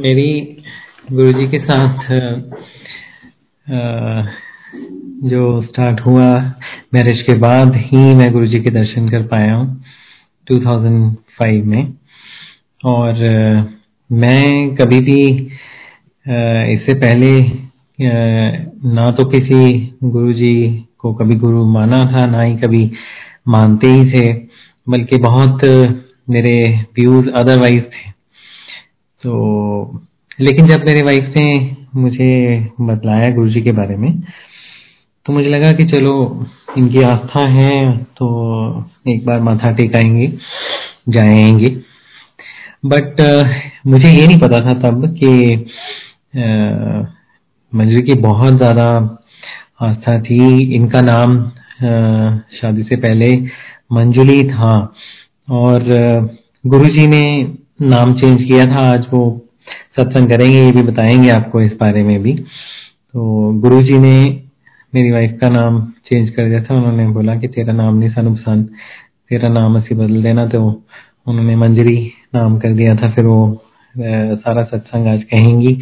मेरी गुरुजी के साथ जो स्टार्ट हुआ मैरिज के बाद ही मैं गुरुजी के दर्शन कर पाया हूँ 2005 में। और मैं कभी भी इससे पहले ना तो किसी गुरुजी को कभी गुरु माना था, ना ही कभी मानते ही थे, बल्कि बहुत मेरे व्यूज़ अदरवाइज़ थे। तो लेकिन जब मेरे वाइफ ने मुझे बतलाया गुरु जी के बारे में तो मुझे लगा कि चलो, इनकी आस्था है तो एक बार माथा टेकाएँगे, जाएँगे। बट मुझे ये नहीं पता था तब कि मंजरी की बहुत ज़्यादा आस्था थी। इनका नाम शादी से पहले मंजुली था। और, गुरुजी ने नाम चेंज किया था, आज वो सत्संग करेंगे, ये भी बताएँगे आपको इस बारे में भी। तो गुरु जी ने मेरी वाइफ का नाम चेंज कर दिया था, उन्होंने बोला कि तेरा नाम नहीं सानू पसंद तेरा नाम असी बदल देना तो उन्होंने मंजरी नाम कर दिया था, फिर वो सारा सत्संग आज कहेंगी,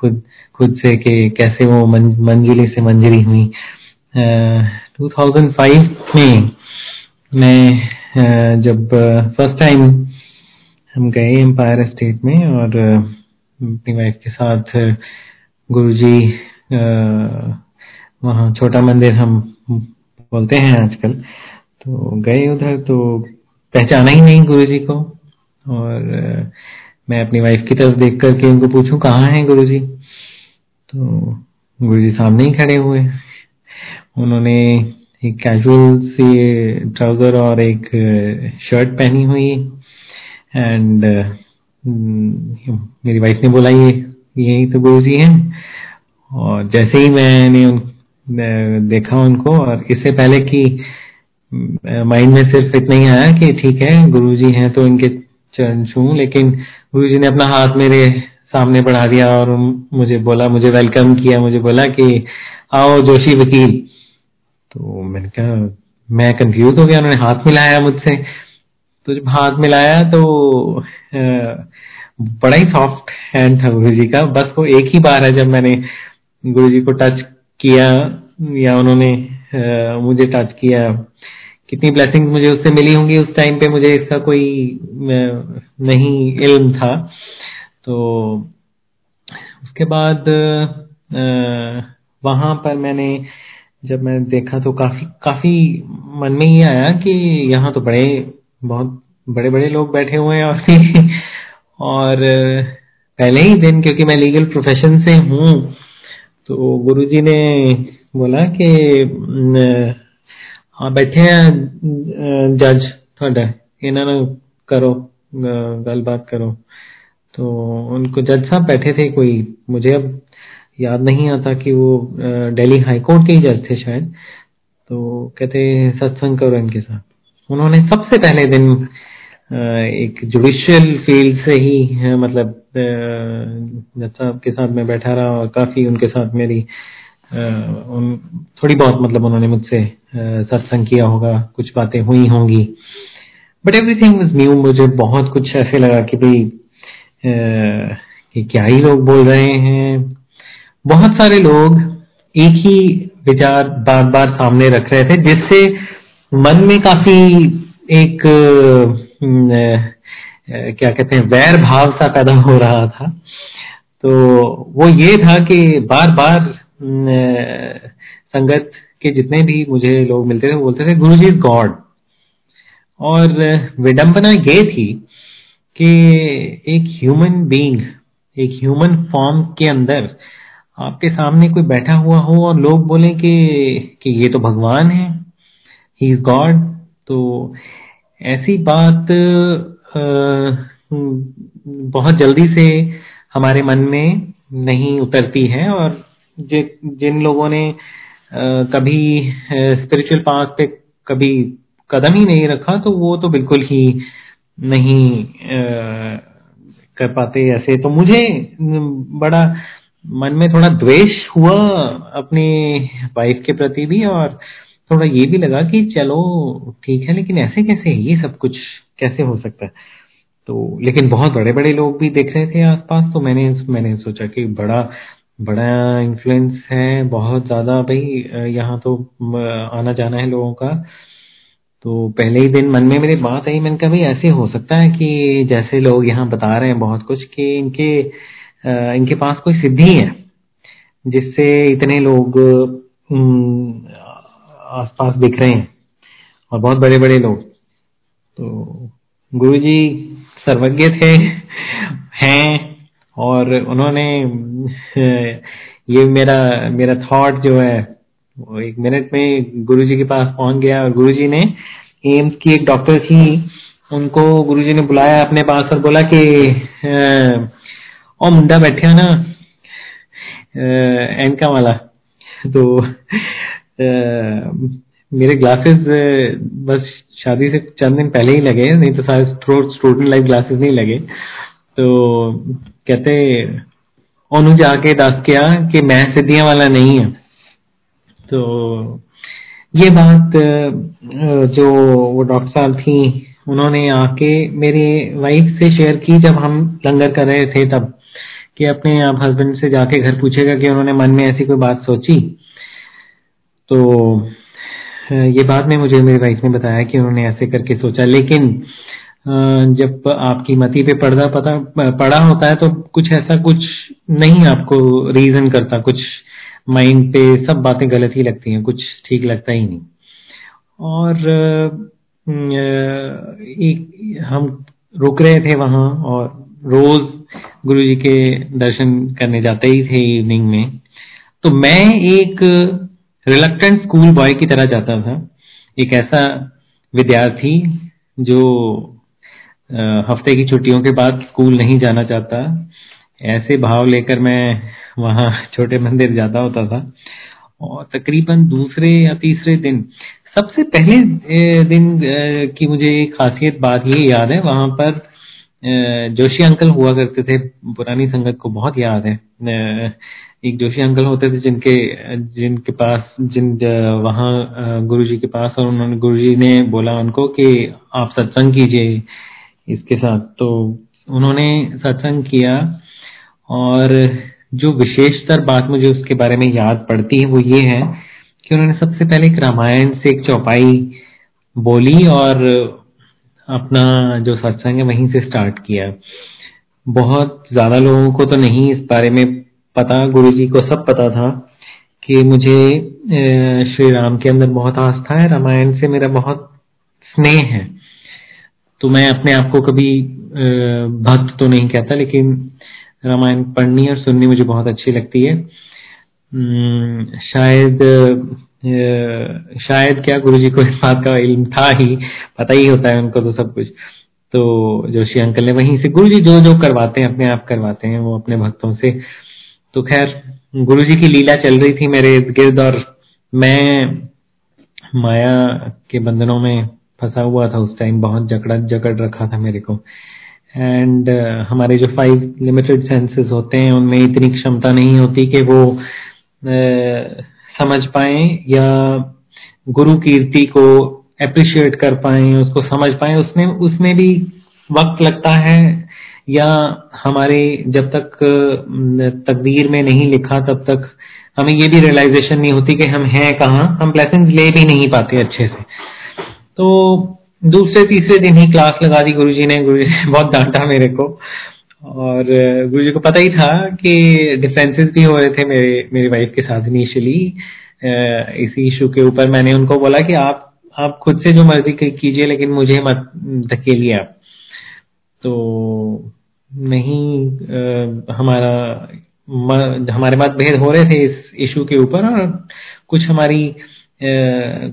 खुद खुद से कि कैसे वो मंजिली से मंजरी हुई। टू थाउज़ेंड फाइव में मैं जब फ़र्स्ट टाइम हम गए एम्पायर स्टेट में और अपनी वाइफ के साथ गुरुजी वहाँ छोटा मंदिर हम बोलते हैं आजकल तो गए उधर तो पहचाना ही नहीं गुरुजी को और मैं अपनी वाइफ की तरफ़ देख करके उनको पूछूँ, कहाँ हैं गुरुजी? तो गुरुजी सामने ही खड़े हुए। उन्होंने एक कैजुअल सी ट्राउज़र और एक शर्ट पहनी हुई। एंड uh, hmm, मेरी वाइफ ने बोला ये यही तो गुरु जी हैं। और जैसे ही मैंने देखा उनको और इससे पहले कि माइंड में सिर्फ़ इतना ही आया कि ठीक है गुरु जी हैं तो इनके चरण छू लेकिन गुरु जी ने अपना हाथ मेरे सामने बढ़ा दिया और मुझे बोला मुझे वेलकम किया मुझे बोला कि आओ जोशी वकील। तो मैंने कहा मैं कंफ्यूज हो गया उन्होंने हाथ मिलाया मुझसे। तो जब हाथ मिलाया तो बड़ा ही सॉफ्ट हैंड था गुरु जी का। बस वो एक ही बार है जब मैंने गुरु जी को टच किया या उन्होंने मुझे टच किया। कितनी ब्लेसिंग मुझे उससे मिली होंगी उस टाइम पे, मुझे इसका कोई नहीं इल्म था। तो उसके बाद वहाँ पर मैंने जब मैं देखा तो काफ़ी काफ़ी मन में ये आया कि यहाँ तो बड़े बहुत बड़े बड़े लोग बैठे हुए हैं और और पहले ही दिन, क्योंकि मैं लीगल प्रोफेशन से हूँ तो गुरुजी ने बोला कि हाँ बैठे हैं जज, थोड़ा इन्होंने करो गलबात करो। तो उनको जज साहब बैठे थे कोई, मुझे अब याद नहीं आता कि वो दिल्ली हाई कोर्ट के ही जज थे शायद। तो कहते सत्संग करो इनके साथ। उन्होंने सबसे पहले दिन एक जुडिशियल फ़ील्ड से ही मतलब साहब के साथ मैं बैठा रहा और काफ़ी उनके साथ मेरी उन, थोड़ी बहुत मतलब उन्होंने मुझसे सत्संग किया होगा, कुछ बातें हुई होंगी। बट एवरीथिंग वाज न्यू मुझे बहुत कुछ ऐसे लगा कि भाई कि क्या ही लोग बोल रहे हैं। बहुत सारे लोग एक ही विचार बार बार सामने रख रहे थे, जिससे मन में काफ़ी एक क्या कहते हैं, वैर भाव सा पैदा हो रहा था। तो वो ये था कि बार बार संगत के जितने भी मुझे लोग मिलते थे बोलते थे, गुरु जी, गॉड। और विडंबना ये थी कि एक ह्यूमन बीइंग, एक ह्यूमन फॉर्म के अंदर आपके सामने कोई बैठा हुआ हो और लोग बोले कि कि ये तो भगवान है। ही इज़ गॉड तो ऐसी बात बहुत जल्दी से हमारे मन में नहीं उतरती है और जिन लोगों ने कभी स्पिरिचुअल पाथ पे कभी कदम ही नहीं रखा तो वो तो बिल्कुल ही नहीं कर पाते ऐसे। तो मुझे, बड़ा मन में थोड़ा द्वेष हुआ अपनी वाइफ के प्रति भी और थोड़ा ये भी लगा कि चलो, ठीक है, लेकिन ऐसे कैसे ये सब कुछ कैसे हो सकता है? तो लेकिन बहुत बड़े बड़े लोग भी देख रहे थे आसपास तो मैंने मैंने सोचा कि बड़ा बड़ा इन्फ्लुएंस है, बहुत ज़्यादा भाई, यहाँ तो आना जाना है लोगों का। तो पहले ही दिन मन में मेरी बात आई, मैंने कहा भाई, ऐसे हो सकता है कि जैसे लोग यहाँ बता रहे हैं बहुत कुछ, कि इनके इनके पास कोई सिद्धि है, जिससे इतने लोग आसपास दिख रहे हैं और बहुत बड़े बड़े लोग। तो गुरु जी सर्वज्ञ थे, हैं और उन्होंने, ये मेरा मेरा थॉट जो है, वो एक मिनट में गुरुजी के पास पहुँच गया और गुरु जी ने एम्स की एक डॉक्टर थी, उनको गुरु जी ने बुलाया अपने पास और बोला कि ओ मुंडा बैठे ना एनका वाला। तो मेरे ग्लासेस बस शादी से चंद दिन पहले ही लगे नहीं तो सारे स्टूडेंट लाइफ ग्लासेस नहीं लगे। तो कहते ओनू जाके दस किया कि मैं सिद्धियाँ वाला नहीं है? तो ये बात जो वो डॉक्टर साहब थी, उन्होंने आके मेरे वाइफ से शेयर की जब हम लंगर कर रहे थे तब, कि अपने आप हस्बैंड से जाके घर पूछेगा कि उन्होंने मन में ऐसी कोई बात सोची। तो ये बात में मुझे मेरी वाइफ ने बताया कि उन्होंने ऐसे करके सोचा। लेकिन जब आपकी मती पे पर्दा पता, पड़ा होता है तो कुछ ऐसा कुछ नहीं आपको रीजन करता। कुछ माइंड पे सब बातें गलत ही लगती हैं, कुछ ठीक लगता ही नहीं। और एक, हम रुक रहे थे वहाँ और रोज गुरु जी के दर्शन करने जाते ही थे इवनिंग में। तो मैं एक रिलक्टेंट स्कूल बॉय की तरह जाता था। एक ऐसा विद्यार्थी जो हफ़्ते की छुट्टियों के बाद स्कूल नहीं जाना चाहता, ऐसे भाव लेकर मैं वहाँ छोटे मंदिर जाता होता था। और तकरीबन दूसरे या तीसरे दिन, सबसे पहले दिन की मुझे खासियत बात ये याद है, वहाँ पर जोशी अंकल हुआ करते थे, पुरानी संगत को बहुत याद है। एक जोशी अंकल होते थे जिनके जिनके पास, जिन वहाँ गुरुजी के पास और उन्होंने, गुरुजी ने बोला उनको कि आप सत्संग कीजिए इसके साथ। तो उन्होंने सत्संग किया और जो विशेषतर बात मुझे उसके बारे में याद पड़ती है वो ये है कि उन्होंने सबसे पहले एक रामायण से एक चौपाई बोली और अपना जो सत्संग है वहीं से स्टार्ट किया। बहुत ज़्यादा लोगों को तो नहीं इस बारे में पता गुरु जी को सब पता था कि मुझे श्री राम के अंदर बहुत आस्था है, रामायण से मेरा बहुत स्नेह है। तो मैं अपने आप को कभी भक्त तो नहीं कहता, लेकिन रामायण पढ़नी और सुननी मुझे बहुत अच्छी लगती है। शायद शायद क्या गुरु जी को इस बात का इल्म था ही, पता ही होता है उनको तो सब कुछ। तो जोशी अंकल ने वहीं से गुरु जी जो जो करवाते हैं, अपने आप करवाते हैं, वो अपने भक्तों से तो खैर गुरु जी की लीला चल रही थी मेरे इर्द गिर्द और मैं माया के बंधनों में फंसा हुआ था उस टाइम बहुत जकड़ा जकड़ रखा था मेरे को। एंड uh, हमारे जो फाइव लिमिटेड सेंसेस होते हैं उनमें इतनी क्षमता नहीं होती कि वो uh, समझ पाए या गुरु कीर्ति को अप्रिशिएट कर पाए उसको समझ पाए। उसमें उसमें भी वक्त लगता है। या हमारे जब तक तकदीर में नहीं लिखा तब तक हमें ये भी रियलाइजेशन नहीं होती कि हम हैं कहाँ। हम ब्लेसिंग्स ले भी नहीं पाते अच्छे से। तो दूसरे, तीसरे दिन ही क्लास लगा दी गुरुजी ने। गुरुजी ने बहुत डांटा मेरे को। और गुरुजी को पता ही था कि डिफरेंसेस भी हो रहे थे मेरे, मेरी वाइफ के साथ इनिशियली इसी इशू के ऊपर मैंने उनको बोला कि आप आप खुद से जो मर्ज़ी कीजिए, लेकिन मुझे मत धकेलिए आप। तो नहीं हमारा हमारे मतभेद हो रहे थे इस इशू के ऊपर और कुछ हमारी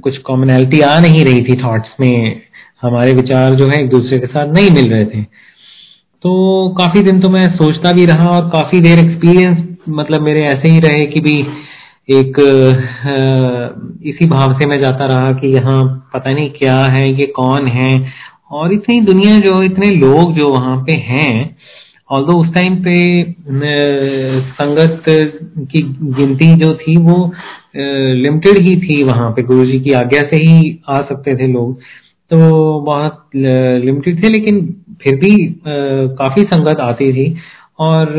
कुछ कॉमनैलिटी आ नहीं रही थी थॉट्स में। हमारे विचार जो है एक दूसरे के साथ नहीं मिल रहे थे। तो काफ़ी दिन तो मैं सोचता भी रहा और काफ़ी देर एक्सपीरियंस मतलब मेरे ऐसे ही रहे कि भी एक इसी भाव से मैं जाता रहा कि यहाँ पता नहीं क्या है, ये कौन है और इतनी दुनिया जो, इतने लोग जो वहाँ पे हैं ऑल उस टाइम पे संगत की गिनती जो थी वो लिमिटेड ही थी वहाँ पे, गुरु जी की आज्ञा से ही आ सकते थे लोग। तो बहुत लिमिटेड थे, लेकिन फिर भी काफ़ी संगत आती थी। और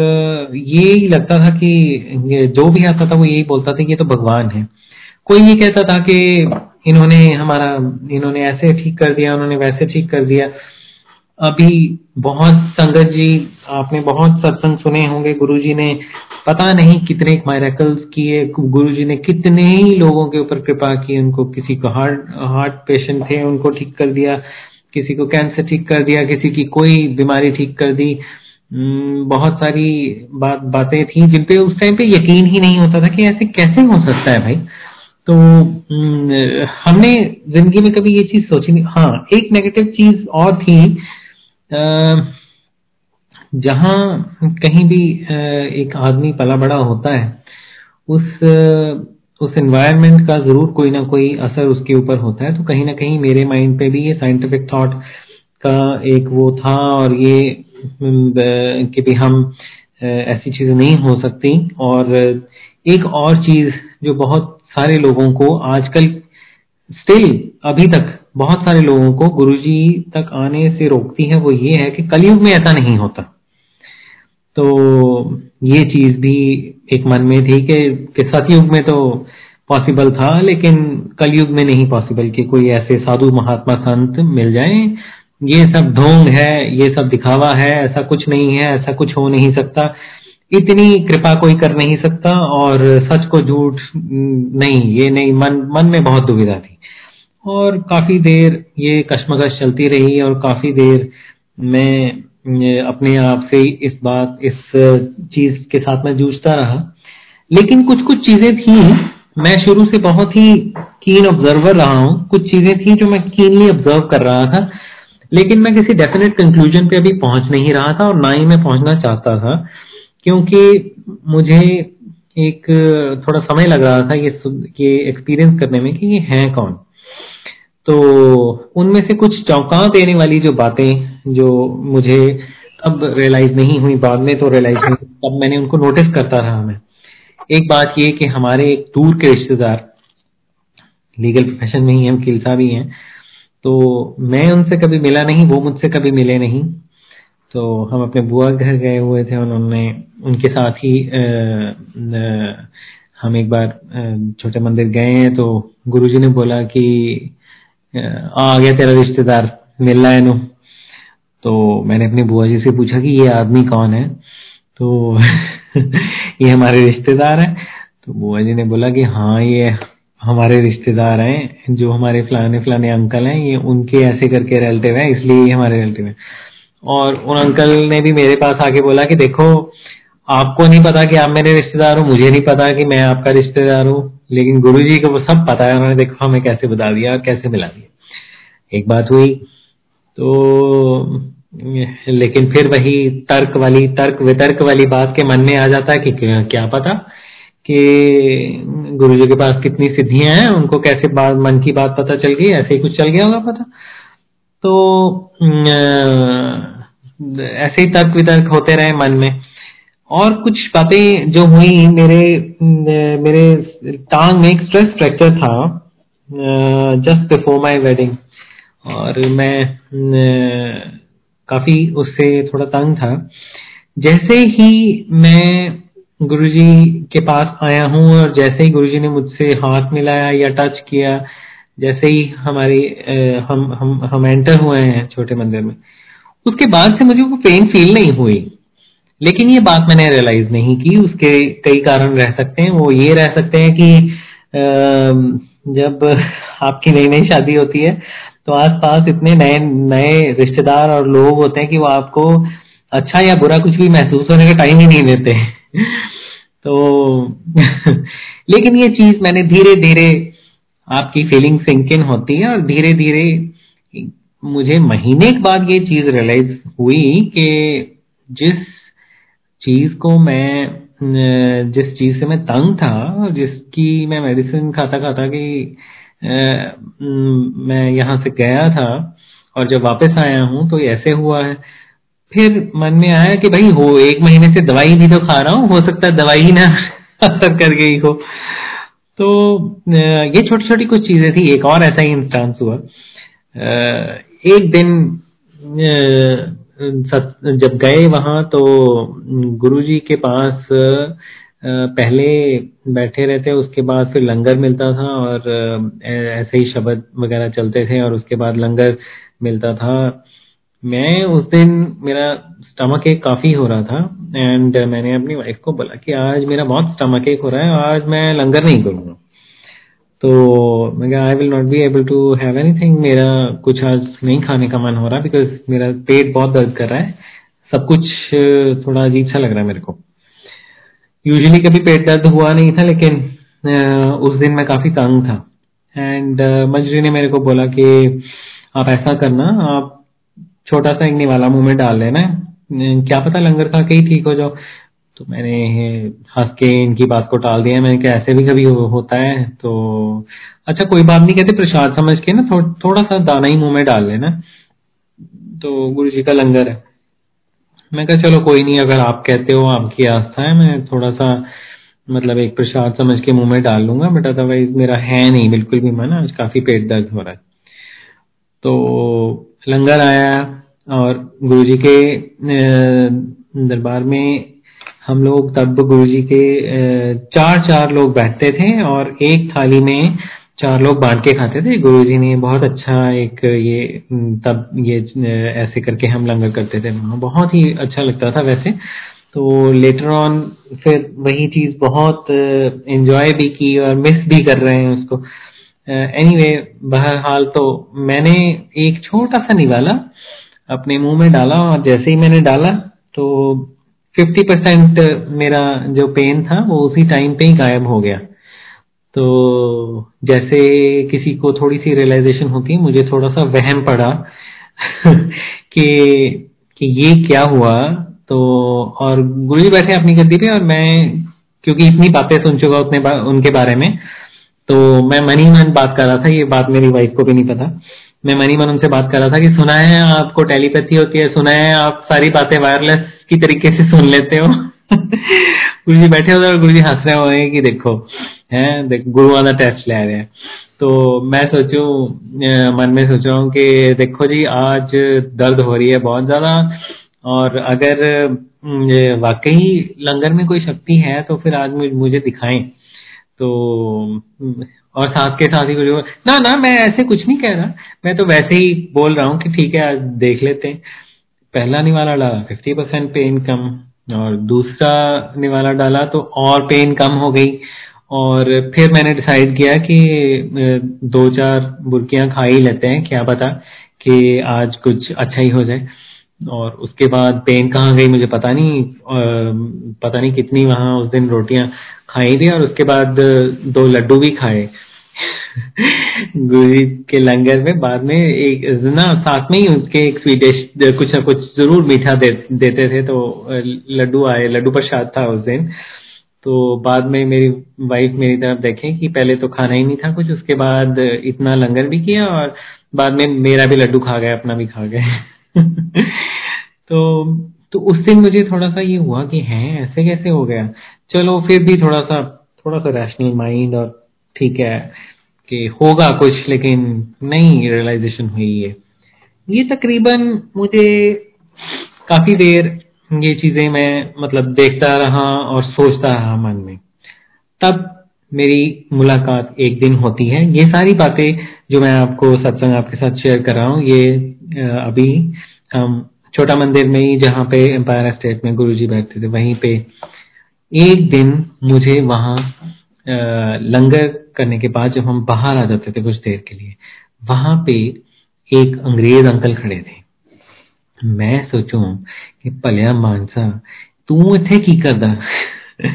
ये ही लगता था कि जो भी आता था वो यही बोलता था कि ये तो भगवान है। कोई ये कहता था कि इन्होंने हमारा इन्होंने ऐसे ठीक कर दिया उन्होंने वैसे ठीक कर दिया। अभी बहुत संगत जी आपने बहुत सत्संग सुने होंगे गुरुजी ने पता नहीं कितने मायरेकल्स किए गुरुजी ने कितने ही लोगों के ऊपर कृपा की उनको किसी को हार्ट हार्ट पेशेंट थे उनको ठीक कर दिया किसी को कैंसर ठीक कर दिया किसी की कोई बीमारी ठीक कर दी। हम्म, बहुत सारी बात बातें थी जिन पे उस टाइम पे यकीन ही नहीं होता था कि ऐसे कैसे हो सकता है भाई। तो हम्म, हमने ज़िंदगी में कभी ये चीज़ सोची नहीं। हाँ एक नेगेटिव चीज़ और थी जहाँ कहीं भी एक आदमी पला बड़ा होता है उस उस एनवायरनमेंट का ज़रूर कोई ना कोई असर उसके ऊपर होता है। तो कहीं ना कहीं मेरे माइंड पे भी ये साइंटिफिक थॉट का एक वो था और ये कि भी हम ऐसी चीज़ें नहीं हो सकती। और एक और चीज़ जो बहुत सारे लोगों को आजकल स्टिल अभी तक बहुत सारे लोगों को गुरुजी तक आने से रोकती है वो ये है कि कलयुग में ऐसा नहीं होता। तो ये चीज़ भी एक मन में थी कि, कि सतयुग में तो पॉसिबल था लेकिन कलयुग में नहीं पॉसिबल कि कोई ऐसे साधु महात्मा संत मिल जाए। ये सब ढोंग है ये सब दिखावा है ऐसा कुछ नहीं है ऐसा कुछ हो नहीं सकता। इतनी कृपा कोई कर नहीं सकता और सच को झूठ नहीं, ये नहीं, मन मन में बहुत दुविधा थी। और काफ़ी देर ये कश्मकश चलती रही और काफ़ी देर मैं अपने आप से इस बात, इस चीज़ के साथ में जूझता रहा। लेकिन कुछ कुछ चीज़ें थी, मैं शुरू से बहुत ही कीन ऑब्जर्वर रहा हूँ। कुछ चीज़ें थी जो मैं कीनली ऑब्ज़र्व कर रहा था, लेकिन मैं किसी डेफिनेट कंक्लूजन पे अभी पहुँच नहीं रहा था और ना ही मैं पहुँचना चाहता था। क्योंकि मुझे एक, थोड़ा समय लग रहा था ये ये एक्सपीरियंस करने में कि ये है कौन? तो उनमें से कुछ चौंका देने वाली जो बातें, जो मुझे अब रियलाइज़ नहीं हुई, बाद में तो रियलाइज़ नहीं तब मैंने उनको नोटिस करता रहा मैं। एक बात ये कि हमारे एक दूर के रिश्तेदार लीगल प्रोफेशन में ही हम किलसा भी हैं तो मैं उनसे कभी मिला नहीं, वो मुझसे कभी मिले नहीं। तो हम अपने बुआ घर गए हुए थे उन्होंने उनके साथ ही आ, आ, हम एक बार छोटे मंदिर गए हैं तो गुरुजी ने बोला कि आ गया तेरा रिश्तेदार मिल रहा है तो मैंने अपनी बुआ जी से पूछा कि ये आदमी कौन है? तो ये हमारे रिश्तेदार हैं। तो बुआ जी ने बोला कि हाँ ये हमारे रिश्तेदार हैं जो हमारे फलाने फलाने अंकल हैं ये उनके ऐसे करके रिलेटिव है इसलिए ये हमारे रिलेटिव है। और उन अंकल ने भी मेरे पास आके बोला कि देखो, आपको नहीं पता कि आप मेरे रिश्तेदार हो, मुझे नहीं पता कि मैं आपका रिश्तेदार हूँ, लेकिन गुरु जी को वो सब पता है, उन्होंने देखो हमें कैसे बता दिया और कैसे मिला दिया एक बात हुई तो लेकिन फिर वही तर्क वाली, तर्क, वितर्क वाली बात के मन में आ जाता है कि क्या पता कि गुरु जी के पास कितनी सिद्धियाँ हैं, उनको कैसे बात मन की बात पता चल गई, ऐसे ही कुछ चल गया होगा पता। तो ऐसे ही तर्क वितर्क होते रहे मन में। और कुछ बातें जो हुई मेरे मेरे टांग में एक स्ट्रेस फ्रैक्चर था जस्ट बिफोर माय वेडिंग और मैं काफ़ी उससे थोड़ा तंग था। जैसे ही मैं गुरुजी के पास आया हूँ और जैसे ही गुरुजी ने मुझसे हाथ मिलाया या टच किया, जैसे ही हमारी हम हम हम एंटर हुए हैं छोटे मंदिर में उसके बाद से मुझे वो पेन फील नहीं हुई। लेकिन ये बात मैंने रियलाइज़ नहीं की। उसके कई कारण रह सकते हैं। वो ये रह सकते हैं कि जब आपकी नई नई शादी होती है तो आसपास इतने नए नए रिश्तेदार और लोग होते हैं कि वो आपको अच्छा या बुरा कुछ भी महसूस होने का टाइम ही नहीं देते। तो लेकिन ये चीज़ मैंने धीरे धीरे आपकी फीलिंग सिंकिन होती है और धीरे धीरे मुझे महीने के बाद ये चीज़ रियलाइज़ हुई कि जिस चीज़ को मैं जिस चीज़ से मैं तंग था, जिसकी मैं मेडिसिन खाता खाता कि मैं यहाँ से गया था और जब वापस आया हूँ तो ऐसे हुआ है। फिर मन में आया कि भाई हो, एक महीने से दवाई भी तो खा रहा हूँ, हो सकता है दवाई ना असर कर गई हो। तो ये छोटी छोटी कुछ चीज़ें थी, एक और ऐसा ही इंस्टांस हुआ। एक दिन जब गए वहाँ तो गुरुजी के पास पहले बैठे रहते, उसके बाद फिर लंगर मिलता था और ऐसे ही शब्द वगैरह चलते थे और उसके बाद लंगर मिलता था। मैं उस दिन, मेरा स्टमक एक काफ़ी हो रहा था एंड मैंने अपनी वाइफ को बोला कि आज मेरा बहुत स्टमक एक हो रहा है, आज मैं लंगर नहीं करूँगा। तो मैं I will not be able to have anything मेरा कुछ आज नहीं खाने का मन हो रहा बिकॉज़ मेरा पेट बहुत दर्द कर रहा है। सब कुछ थोड़ा अजीब सा लग रहा है मेरे को। यूजुअली कभी पेट दर्द हुआ नहीं था, लेकिन उस दिन मैं काफ़ी तंग था। एंड मंजरी ने मेरे को बोला कि आप ऐसा करना, आप छोटा सा एक निवाला मुँह में डाल लेना। क्या पता लंगर खा के ही ठीक हो जाओ। तो मैंने हंस के इनकी बात को टाल दिया। मैंने कहा ऐसे भी कभी हो, होता है? तो अच्छा कोई बात नहीं कहते प्रसाद समझ के ना थो, थोड़ा सा दाना ही मुँह में डाल लेना। तो गुरु जी का लंगर है। मैं कहा चलो कोई नहीं अगर आप कहते हो आपकी आस्था है मैं थोड़ा सा मतलब एक प्रसाद समझ के मुँह में डाल लूँगा बट अदरवाइज़ मेरा है नहीं बिल्कुल भी मन आज काफ़ी पेट दर्द हो रहा है। तो लंगर आया और गुरु जी के दरबार में हम लोग तब गुरुजी के चार चार लोग बैठते थे और एक थाली में चार लोग बांट के खाते थे। गुरुजी ने बहुत अच्छा एक ये तब ये ऐसे करके हम लंगर करते थे। बहुत ही अच्छा लगता था वैसे। तो लेटर ऑन फिर वही चीज़ बहुत एंजॉय भी की और मिस भी कर रहे हैं उसको। एनी वे बहरहाल तो मैंने एक छोटा सा निवाला अपने मुँह में डाला और जैसे ही मैंने डाला तो 50 परसेंट मेरा जो पेन था वो उसी टाइम पे ही गायब हो गया। तो जैसे किसी को थोड़ी सी रियलाइजेशन होती मुझे थोड़ा सा वहम पड़ा कि कि ये क्या हुआ? तो और गुरु बैठे अपनी गद्दी पे और मैं क्योंकि इतनी बातें सुन चुका उतने बा, उनके बारे में तो मैं मनी मन बात कर रहा था ये बात मेरी वाइफ को भी नहीं पता। मैं मनी मन उनसे बात कर रहा था कि सुना है आपको टेलीपैथी होती है सुना है आप सारी बातें वायरलेस की तरीके से सुन लेते हो। गुरु जी बैठे और गुरु जी हंस रहे हुए कि देखो, है गुरु वाला टेस्ट ले रहे हैं। तो मैं सोचू मन में सोच रहा हूँ कि देखो जी, आज दर्द हो रही है बहुत ज़्यादा और अगर वाकई लंगर में कोई शक्ति है तो फिर आज मुझे दिखाएँ। तो और साथ के साथ ही कुछ ना ना, मैं ऐसे कुछ नहीं कह रहा। मैं तो वैसे ही बोल रहा हूँ कि ठीक है, आज देख लेते हैं। पहला निवाला डाला फिफ्टी परसेंट पेन कम और दूसरा निवाला डाला तो और पेन कम हो गई। और फिर मैंने डिसाइड किया कि दो चार बुरकियाँ खा ही लेते हैं, क्या पता कि आज कुछ अच्छा ही हो जाए। और उसके बाद पेन कहाँ गई मुझे पता नहीं। पता नहीं कितनी वहाँ उस दिन रोटियाँ खाई थी, और उसके बाद दो लड्डू भी खाए। गुरु के लंगर में बाद में एक ना साथ में ही उसके एक स्वीट डिश कुछ ना कुछ ज़रूर मीठा दे, देते थे तो लड्डू आए लड्डू प्रसाद था उस दिन। तो बाद में मेरी वाइफ मेरी तरफ़ देखें कि पहले तो खाना ही नहीं था कुछ उसके बाद इतना लंगर भी किया और बाद में मेरा भी लड्डू खा गए अपना भी खा गए तो तो उस दिन मुझे थोड़ा सा ये हुआ कि है ऐसे कैसे हो गया? चलो फिर भी थोड़ा सा थोड़ा सा रैशनल माइंड और ठीक है कि होगा कुछ, लेकिन नहीं रियलाइजेशन हुई है। ये तकरीबन मुझे काफ़ी देर ये चीज़ें मैं मतलब देखता रहा और सोचता रहा मन में। तब मेरी मुलाकात एक दिन होती है। ये सारी बातें जो मैं आपको सत्संग आपके साथ शेयर कर रहा हूँ, ये अभी हम छोटा मंदिर में ही, जहाँ पे एम्पायर स्टेट में गुरुजी बैठते थे, वहीं पे एक दिन मुझे वहाँ लंगर करने के बाद जब हम बाहर आ जाते थे कुछ देर के लिए, वहाँ पे एक अंग्रेज़ अंकल खड़े थे। मैं सोचू कि पलिया मानसा, तू इतने की करदा?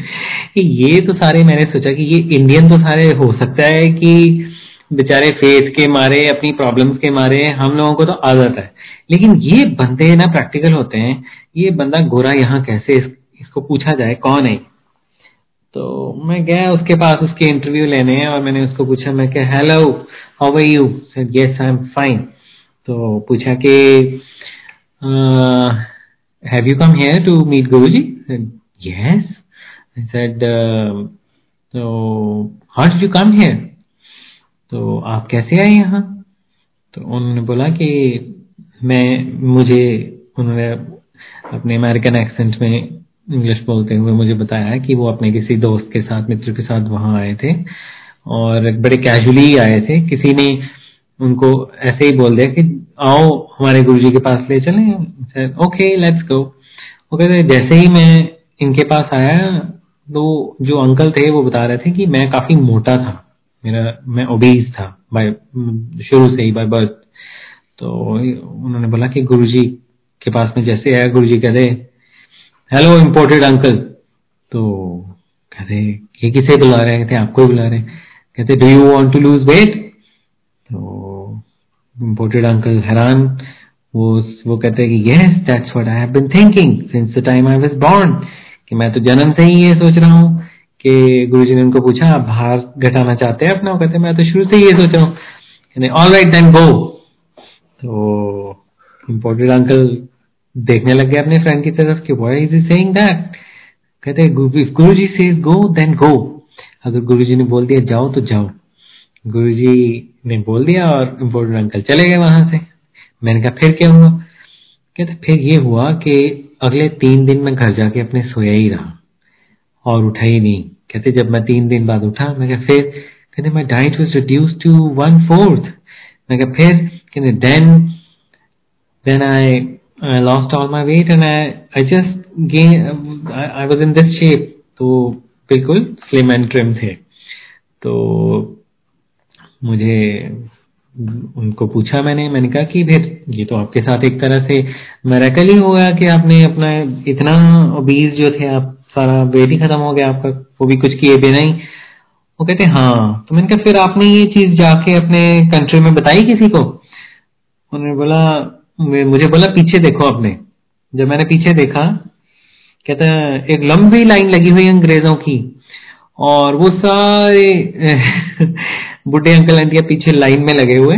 ये तो सारे मैंने सोचा कि ये इंडियन तो सारे हो सकता है कि बेचारे फेथ के मारे, अपनी प्रॉब्लम्स के मारे, हम लोगों को तो आदत है। लेकिन ये बंदे ना प्रैक्टिकल होते हैं। ये बंदा गोरा यहाँ कैसे? इसको पूछा जाए, कौन है? तो मैं गया उसके पास उसके इंटरव्यू लेने और मैंने उसको पूछा, मैं क्या hello how are you said yes I am fine तो पूछा कि have you come here to meet Guruji yes I said तो how did you come here तो आप कैसे आए यहाँ? तो उन्होंने बोला कि मैं, मुझे, उन्होंने अपने अमेरिकन एक्सेंट में इंग्लिश बोलते हुए मुझे बताया कि वो अपने किसी दोस्त के साथ, मित्र के साथ वहाँ आए थे और बड़े कैजुअली आए थे। किसी ने उनको ऐसे ही बोल दिया कि, आओ हमारे गुरुजी के पास ले चले। ओके लेट्स गो वो कहते, जैसे ही मैं इनके पास आया तो जो अंकल थे वो बता रहे थे कि मैं काफ़ी मोटा था। मेरा, मैं ओबीज था बाय शुरू से ही बाय बर्थ तो उन्होंने बोला कि गुरुजी के पास में जैसे आया, गुरुजी कहते हेलो इम्पोर्टेड अंकल तो कहते, ये किसे बुला रहे हैं? कहते, आपको बुला रहे हैं. कहते do you want to lose weight तो इम्पोर्टेड अंकल हैरान, वो वो कहते हैं कि yes that's what I have been thinking since the time I was born कि मैं तो जन्म से ही ये सोच रहा हूँ कि गुरुजी ने उनको पूछा, आप भार घटाना चाहते हैं अपना? कहते, मैं तो शुरू से ही ये सोच रहा हूँ. ऑल राइट देन गो तो इम्पोर्टेड अंकल देखने लग गए अपने फ्रेंड की तरफ़ कि why is he saying that कहते if Guruji says go then go अगर गुरुजी ने बोल दिया, जाओ तो जाओ. गुरु जी ने बोल दिया और इम्पोर्टेंट अंकल चले गए वहाँ से। मैंने कहा, फिर क्या हुआ? कहते, फिर ये हुआ कि अगले तीन दिन मैं घर जाके अपने सोया ही रहा और उठा ही नहीं। कहते, जब मैं तीन दिन बाद उठा, मैं कहा, फिर? कहते my diet was reduce to one fourth मैं कहा, फिर? कहते then then I I lost all my weight and I I just gained I, I was in this shape. तो बिल्कुल स्लिम एंड ट्रिम थे। तो मुझे उनको पूछा मैंने मैंने कहा कि फिर ये तो आपके साथ एक तरह से मेरेकल ही हो गया कि आपने अपना इतना बीज जो थे आप सारा वेट ही खत्म हो गया आपका वो भी कुछ किए बिना ही। वो कहते हाँ। तो मैंने कहा फिर आपने ये चीज़ जाके अपने कंट्री में बताई किसी को? उन्होंने बोला मुझे बोला, पीछे देखो अपने जब मैंने पीछे देखा, कहते, एक लंबी लाइन लगी हुई अंग्रेज़ों की और वो सारे बुढ़े अंकल आंटिया पीछे लाइन में लगे हुए।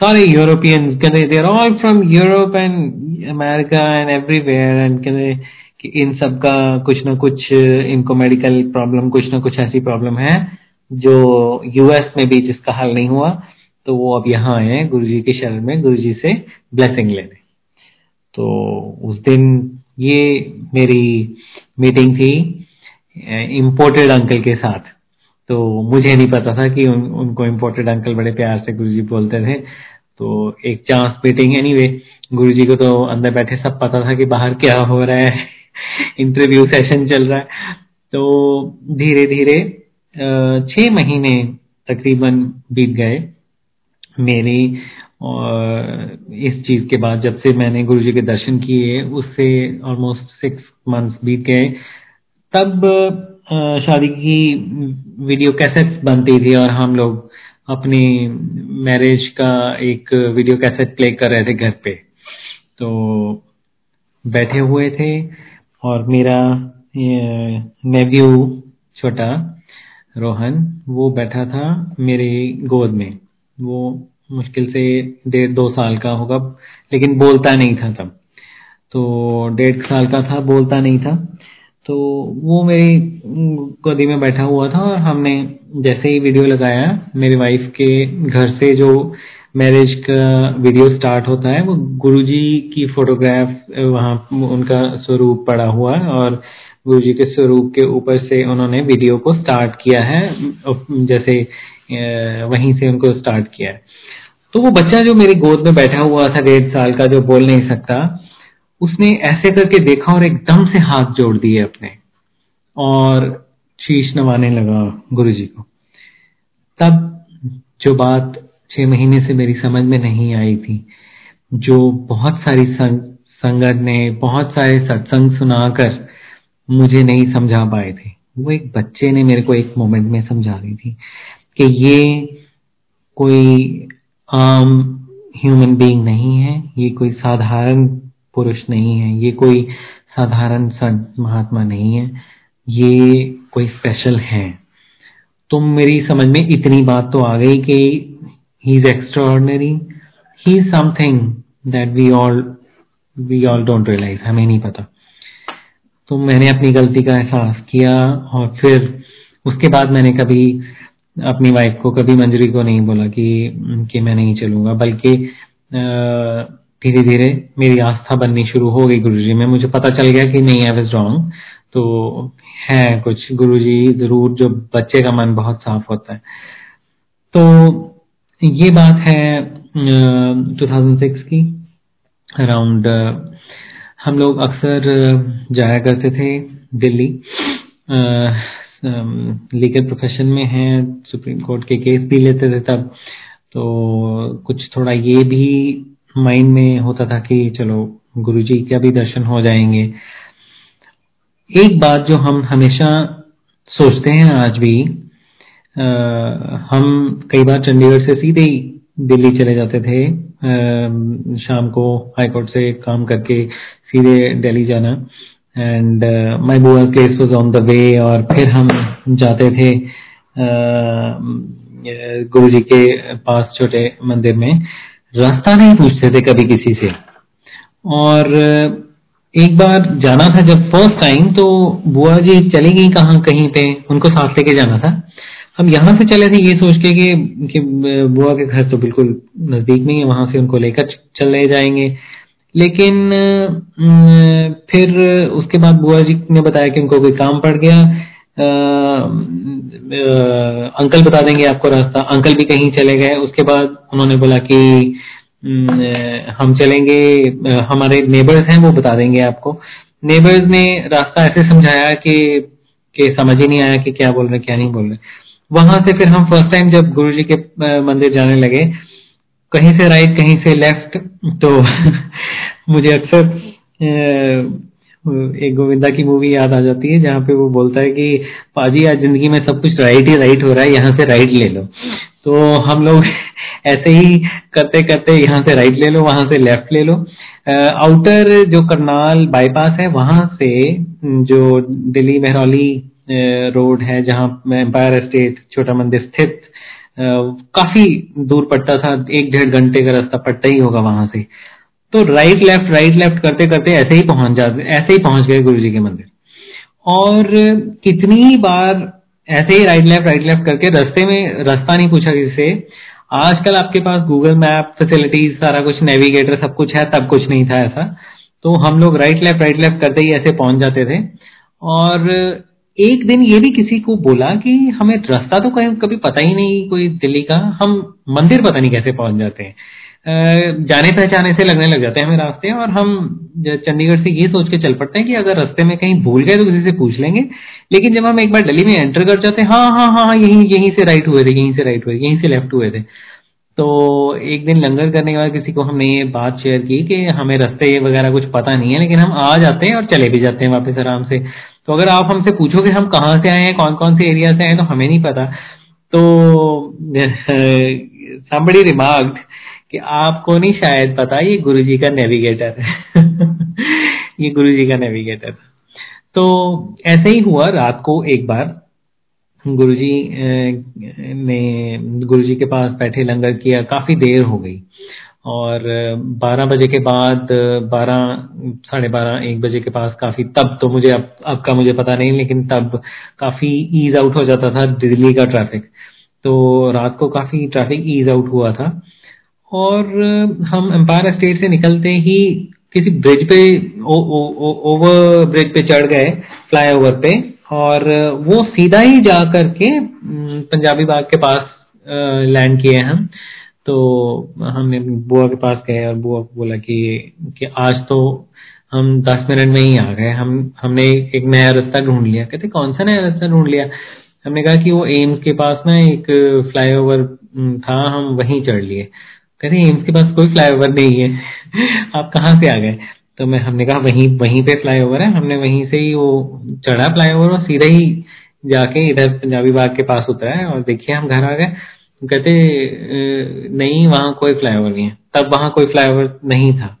सारे यूरोपियंस कहते they're all from Europe and America and everywhere and कहते, कि इन सब का कुछ ना कुछ, इनको मेडिकल प्रॉब्लम कुछ ना कुछ ऐसी प्रॉब्लम है जो यूएस में भी जिसका हल नहीं हुआ। तो वो अब यहाँ आए हैं गुरु जी के शरण में गुरु जी से ब्लेसिंग लेने। तो उस दिन ये मेरी मीटिंग थी इम्पोर्टेड अंकल के साथ। तो मुझे नहीं पता था कि उन, उनको इम्पोर्टेड अंकल बड़े प्यार से गुरुजी बोलते थे। तो एक chance meeting any way Guru ji को तो अंदर बैठे सब पता था कि बाहर क्या हो रहा है इंटरव्यू सेशन चल रहा है। तो धीरे धीरे छह महीने तकरीबन बीत गए। मेरी इस चीज़ के बाद जब से मैंने गुरु जी के दर्शन किए, उससे ऑलमोस्ट सिक्स मंथ्स बीत गए, तब शादी की वीडियो कैसेट बनती थी और हम लोग अपनी मैरिज का एक वीडियो कैसेट प्ले कर रहे थे घर पे। तो बैठे हुए थे और मेरा नेव्यू छोटा, रोहन, वो बैठा था मेरी गोद में। वो मुश्किल से डेढ़ दो साल का होगा, लेकिन बोलता नहीं था तब। तो डेढ़ साल का था, बोलता नहीं था। तो वो मेरी गोदी में बैठा हुआ था और हमने जैसे ही वीडियो लगाया, मेरी वाइफ के घर से जो मैरिज का वीडियो स्टार्ट होता है, वो गुरुजी की फोटोग्राफ वहाँ उनका स्वरूप पड़ा हुआ है और गुरुजी के स्वरूप के ऊपर से उन्होंने वीडियो को स्टार्ट किया है। जैसे वहीं से उनको स्टार्ट किया है। तो वो बच्चा जो मेरी गोद में बैठा हुआ था डेढ़ साल का जो बोल नहीं सकता उसने ऐसे करके देखा और एकदम से हाथ जोड़ दिए अपने। और शीश नवाने लगा गुरु जी को। तब जो बात छह महीने से मेरी समझ में नहीं आई थी जो बहुत सारी संग, संगत ने बहुत सारे सत्संग सुनाकर मुझे नहीं समझा पाए थे। वो एक बच्चे ने मेरे को एक मोमेंट में समझा दी थी। कि ये कोई आम ह्यूमन बीइंग नहीं है, ये कोई साधारण पुरुष नहीं है, ये कोई साधारण संत महात्मा नहीं है, ये कोई स्पेशल है। तो मेरी समझ में इतनी बात तो आ गई कि he is extraordinary he is something that we all we all don't realize हमें नहीं पता। तो मैंने अपनी गलती का एहसास किया और फिर उसके बाद मैंने कभी अपनी वाइफ को कभी मंजरी को नहीं बोला कि कि मैं नहीं चलूँगा। बल्कि धीरे धीरे मेरी आस्था बननी शुरू हो गई गुरु जी में। मुझे पता चल गया कि नहीं आई वॉज़ रॉन्ग तो है कुछ। गुरु जी ज़रूर, जो बच्चे का मन बहुत साफ़ होता है। तो ये बात है टू थाउज़ेंड सिक्स की। अराउंड हम लोग अक्सर जाया करते थे दिल्ली। लीगल प्रोफेशन में हैं सुप्रीम कोर्ट के केस भी लेते थे तब। तो कुछ थोड़ा ये भी माइंड में होता था कि चलो गुरु जी का भी दर्शन हो जाएँगे। एक बात जो हम हमेशा सोचते हैं आज भी आ, हम कई बार चंडीगढ़ से सीधे ही दिल्ली चले जाते थे आ, शाम को हाईकोर्ट से काम करके सीधे दिल्ली जाना। And my bua case was on the way और फिर हम जाते थे गुरु जी के पास छोटे मंदिर में। रास्ता नहीं पूछते थे कभी किसी से। और एक बार जाना था जब फ़र्स्ट टाइम तो बुआ जी चली गई कहाँ कहीं पे उनको साथ लेके जाना था। हम यहाँ से चले थे ये सोच के कि, बुआ के घर तो बिल्कुल नज़दीक में ही है वहाँ से उनको लेकर चले जाएँगे। लेकिन फिर उसके बाद बुआ जी ने बताया कि उनको कोई काम पड़ गया। आ, अंकल बता देंगे आपको रास्ता। अंकल भी कहीं चले गए। उसके बाद उन्होंने बोला कि हम चलेंगे हमारे नेबर्स हैं वो बता देंगे आपको। नेबर्स ने रास्ता ऐसे समझाया कि कि समझ ही नहीं आया कि क्या बोल रहे क्या नहीं बोल रहे। वहाँ से फिर हम फ़र्स्ट टाइम जब गुरु जी के मंदिर जाने लगे कहीं से राइट कहीं से लेफ़्ट तो मुझे अक्सर एक गोविंदा की मूवी याद आ जाती है, जहाँ पे वो बोलता है कि, पाजी, आज ज़िंदगी में सब कुछ राइट ही राइट हो रहा है, यहाँ से राइट ले लो। तो हम लोग ऐसे ही करते करते यहाँ से राइट ले लो, वहाँ से लेफ़्ट ले लो। आउटर जो करनाल बाईपास है, वहाँ से जो दिल्ली मेहरौली रोड है, जहाँ एम्पायर स्टेट छोटा मंदिर स्थित काफ़ी दूर पड़ता था, एक डेढ़ घंटे का रास्ता पड़ता ही होगा वहाँ से। तो राइट लेफ़्ट राइट लेफ़्ट करते करते ऐसे ही पहुँच जाते ऐसे ही पहुँच गए गुरु जी के मंदिर। और कितनी बार ऐसे ही राइट लेफ़्ट राइट लेफ़्ट करके रास्ते में रास्ता नहीं पूछा किसी से। आजकल आपके पास गूगल मैप फैसिलिटीज़ सारा कुछ नेविगेटर सब कुछ है, तब कुछ नहीं था ऐसा। तो हम लोग राइट लेफ़्ट राइट लेफ़्ट करते ही ऐसे पहुँच जाते थे। और एक दिन ये भी किसी को बोला कि हमें रास्ता तो कहीं कभी पता ही नहीं कोई दिल्ली का। हम मंदिर पता नहीं कैसे पहुँच जाते हैं। जाने पहचाने से लगने लग जाते हैं हमें रास्ते और हम चंडीगढ़ से ये सोच के चल पड़ते हैं कि अगर रास्ते में कहीं भूल गए तो किसी से पूछ लेंगे। लेकिन जब हम एक बार दिल्ली में एंटर कर जाते हैं हाँ हाँ हाँ हाँ यहीं यहीं से राइट हुए थे, यहीं से राइट हुए, यहीं से लेफ़्ट हुए थे। तो एक दिन लंगर करने के बाद किसी को हमने ये बात शेयर की कि हमें रास्ते वगैरह कुछ पता नहीं है, लेकिन हम आ जाते हैं और चले भी जाते हैं वापस आराम से। तो अगर आप हमसे पूछो कि हम कहाँ से आए हैं कौन कौन से एरिया से आए तो हमें नहीं पता। तो somebody remarked कि आपको नहीं शायद पता, ये गुरुजी का नेविगेटर है। ये गुरुजी का नेविगेटर तो ऐसे ही हुआ रात को एक बार, गुरुजी ने गुरुजी के पास बैठे, लंगर किया, काफ़ी देर हो गई। और 12 बजे के बाद 12 साढ़े बारह, एक बजे के पास काफ़ी, तब तो मुझे अब अब का मुझे पता नहीं, लेकिन तब काफ़ी ईज आउट हो जाता था दिल्ली का ट्रैफ़िक तो रात को काफ़ी ट्रैफ़िक ईज आउट हुआ था। और हम एम्पायर स्टेट से निकलते ही किसी ब्रिज पे ओवर ब्रिज पे चढ़ गए फ्लाईओवर पे। और वो सीधा ही जा करके पंजाबी बाग के पास लैंड किए हम। तो हमने बुआ के पास गए और बुआ को बोला कि कि आज तो हम दस मिनट में ही आ गए। हम, हमने एक नया रास्ता ढूंढ लिया। कहते, कौन सा नया रास्ता ढूंढ लिया? हमने कहा कि वो एम्स के पास ना एक फ्लाईओवर था, हम वहीं चढ़ लिए। कहते एम्स के पास कोई फ्लाईओवर नहीं है। आप कहाँ से आ गए? तो मैं, हमने कहा, वहीं वहीं पे फ्लाईओवर है। हमने वहीं से ही वो चढ़ा फ्लाईओवर और सीधा ही जाके इधर पंजाबी बाग के पास उतरा है और देखिए हम घर आ गए। कहते नहीं, वहाँ कोई फ्लाईओवर नहीं है। तब वहाँ कोई फ्लाईओवर नहीं था।